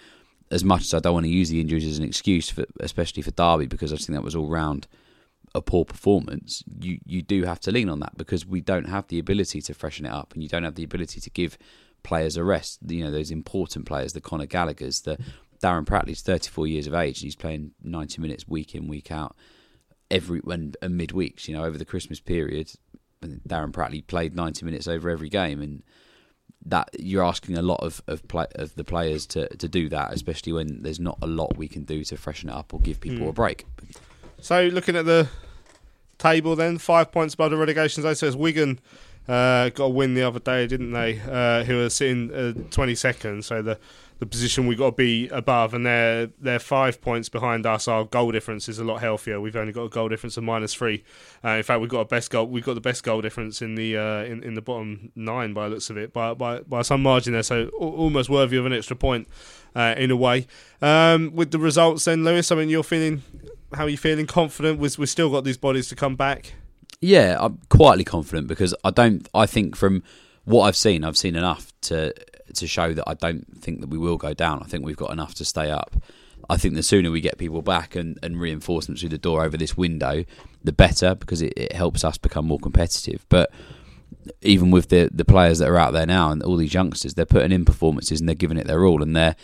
as much as I don't want to use the injuries as an excuse, for, especially for Derby, because I think that was all round a poor performance, you, you do have to lean on that because we don't have the ability to freshen it up and you don't have the ability to give players a rest. You know, those important players, the Conor Gallagher's, the Darren Pratley's, 34 years of age, and he's playing 90 minutes week in, week out, every when and midweeks, you know, over the Christmas period. Darren Prattley played 90 minutes over every game and that you're asking a lot of of, play, of the players to, to do that, especially when there's not a lot we can do to freshen it up or give people Mm. a break. So looking at the table, then five points above the relegation zone. So it's Wigan uh, got a win the other day, didn't they? Uh, who are sitting uh, 22nd. So the the position we've got to be above, and they're they're five points behind us. Our goal difference is a lot healthier. We've only got a goal difference of minus three. Uh, in fact, we've got a best goal. We've got the best goal difference in the uh, in, in the bottom nine by looks of it, by by by some margin there. So almost worthy of an extra point uh, in a way. Um, with the results, then Lewis, I mean, you're feeling how are you feeling? Confident? We've, we've still got these bodies to come back. Yeah, I'm quietly confident because I don't. I think from what I've seen, I've seen enough to to show that I don't think that we will go down. I think we've got enough to stay up. I think the sooner we get people back and, and reinforcements through the door over this window, the better because it, it helps us become more competitive. But even with the the players that are out there now and all these youngsters, they're putting in performances and they're giving it their all, and they're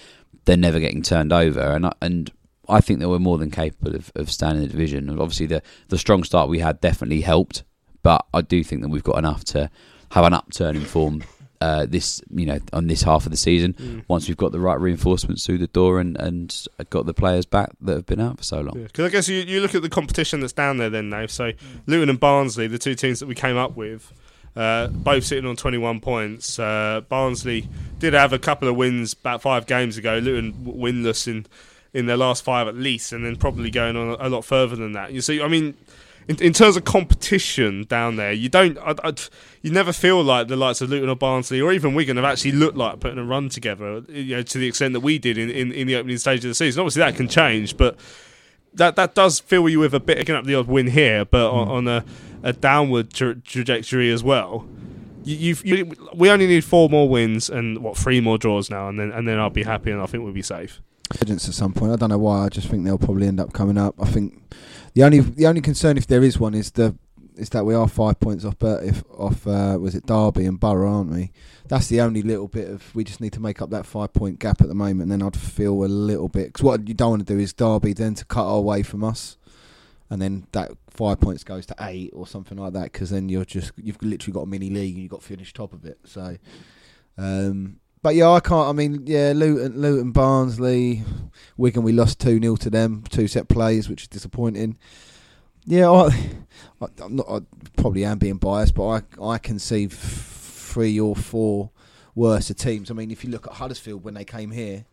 they're never getting turned over. And I, and I think that we're more than capable of, of standing the division. And obviously, the the strong start we had definitely helped, but I do think that we've got enough to have an upturn in form. Uh, this, you know, on this half of the season, Mm. once we've got the right reinforcements through the door and, and got the players back that have been out for so long. Because I guess you, you look at the competition that's down there then now. So Luton and Barnsley, the two teams that we came up with, uh, both sitting on 21 points. Uh, Barnsley did have a couple of wins about five games ago. Luton winless in in their last five at least, and then probably going on a, lot further than that. You see, I mean. In, in terms of competition down there, you don't, I, I, you never feel like the likes of Luton or Barnsley or even Wigan have actually looked like putting a run together. You know, to the extent that we did in, in, in the opening stage of the season. Obviously, that can change, but that that does fill you with a bit picking up the odd win here, but on, hmm. on a, a downward tra- trajectory as well. You, you've, you, we only need four more wins and what three more draws now, and then and then I'll be happy, and I think we'll be safe. At some point. I don't know why. I just think they'll probably end up coming up. I think the only the only concern, if there is one, is the is that we are five points off. But if off uh, was it Derby and Borough, aren't we? That's the only little bit of we just need to make up that five point gap at the moment. And then I'd feel a little bit because what you don't want to do is Derby then to cut away from us, and then that five points goes to eight or something like that. Because then you're just you've literally got a mini league and you've got to finish top of it. So. Um, but yeah, I can't. I mean, yeah, Luton, Luton, Barnsley, Wigan. We lost two 0 to them, two set plays, which is disappointing. Yeah, I, I'm not. I probably am being biased, but I I can see three or four worse teams. I mean, if you look at Huddersfield when they came here,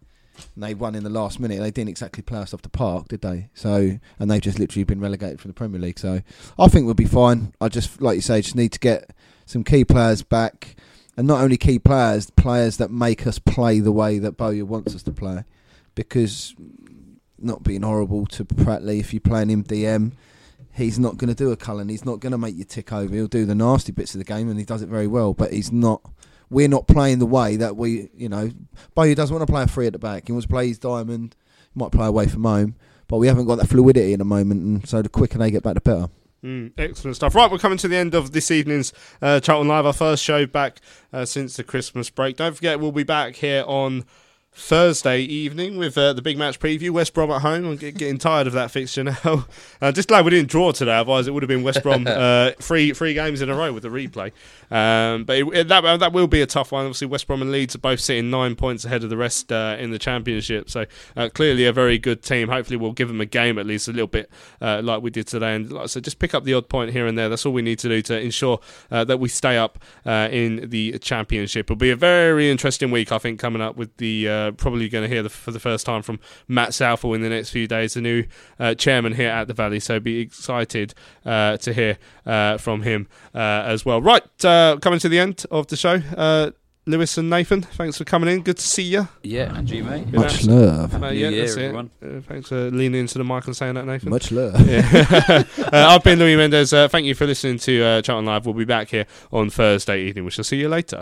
and they won in the last minute, they didn't exactly play us off the park, did they? So, and they've just literally been relegated from the Premier League. So, I think we'll be fine. I just, like you say, just need to get some key players back and not only key players, players that make us play the way that Bowyer wants us to play. Because, not being horrible to Pratley, if you play him DM, he's not going to do a Cullen. He's not going to make you tick over. He'll do the nasty bits of the game, and he does it very well. But he's not. We're not playing the way that we, you know, Bowyer doesn't want to play a free at the back. He wants to play his diamond. He might play away from home, but we haven't got that fluidity in the moment. And so the quicker they get back, the better. Mm, excellent stuff. Right, we're coming to the end of this evening's uh, Charlton Live, our first show back uh, since the Christmas break. Don't forget, we'll be back here on Thursday evening with uh, the big match preview. West Brom at home. I'm getting tired of that fixture now. uh, just glad we didn't draw today, otherwise it would have been West Brom uh, three three games in a row with the replay. Um, but it, it- that that will be a tough one. Obviously, West Brom and Leeds are both sitting nine points ahead of the rest uh, in the Championship. So uh, clearly a very good team. Hopefully, we'll give them a game at least a little bit uh, like we did today. And like I said, just pick up the odd point here and there. That's all we need to do to ensure uh, that we stay up uh, in the Championship. It'll be a very interesting week, I think, coming up with the uh, probably going to hear the, for the first time from Matt Southall in the next few days, the new uh, chairman here at the Valley. So be excited uh, to hear uh, from him uh, as well. Right, uh, coming to the end of the show. Uh, Lewis and Nathan, thanks for coming in. Good to see you. Yeah, and you, mate. Much abs- love. Uh, New yeah, year, that's it. everyone. Uh, thanks for leaning into the mic and saying that, Nathan. Much love. Yeah. uh, I've been Louis Mendez. Uh, thank you for listening to uh, on Live. We'll be back here on Thursday evening. We shall see you later.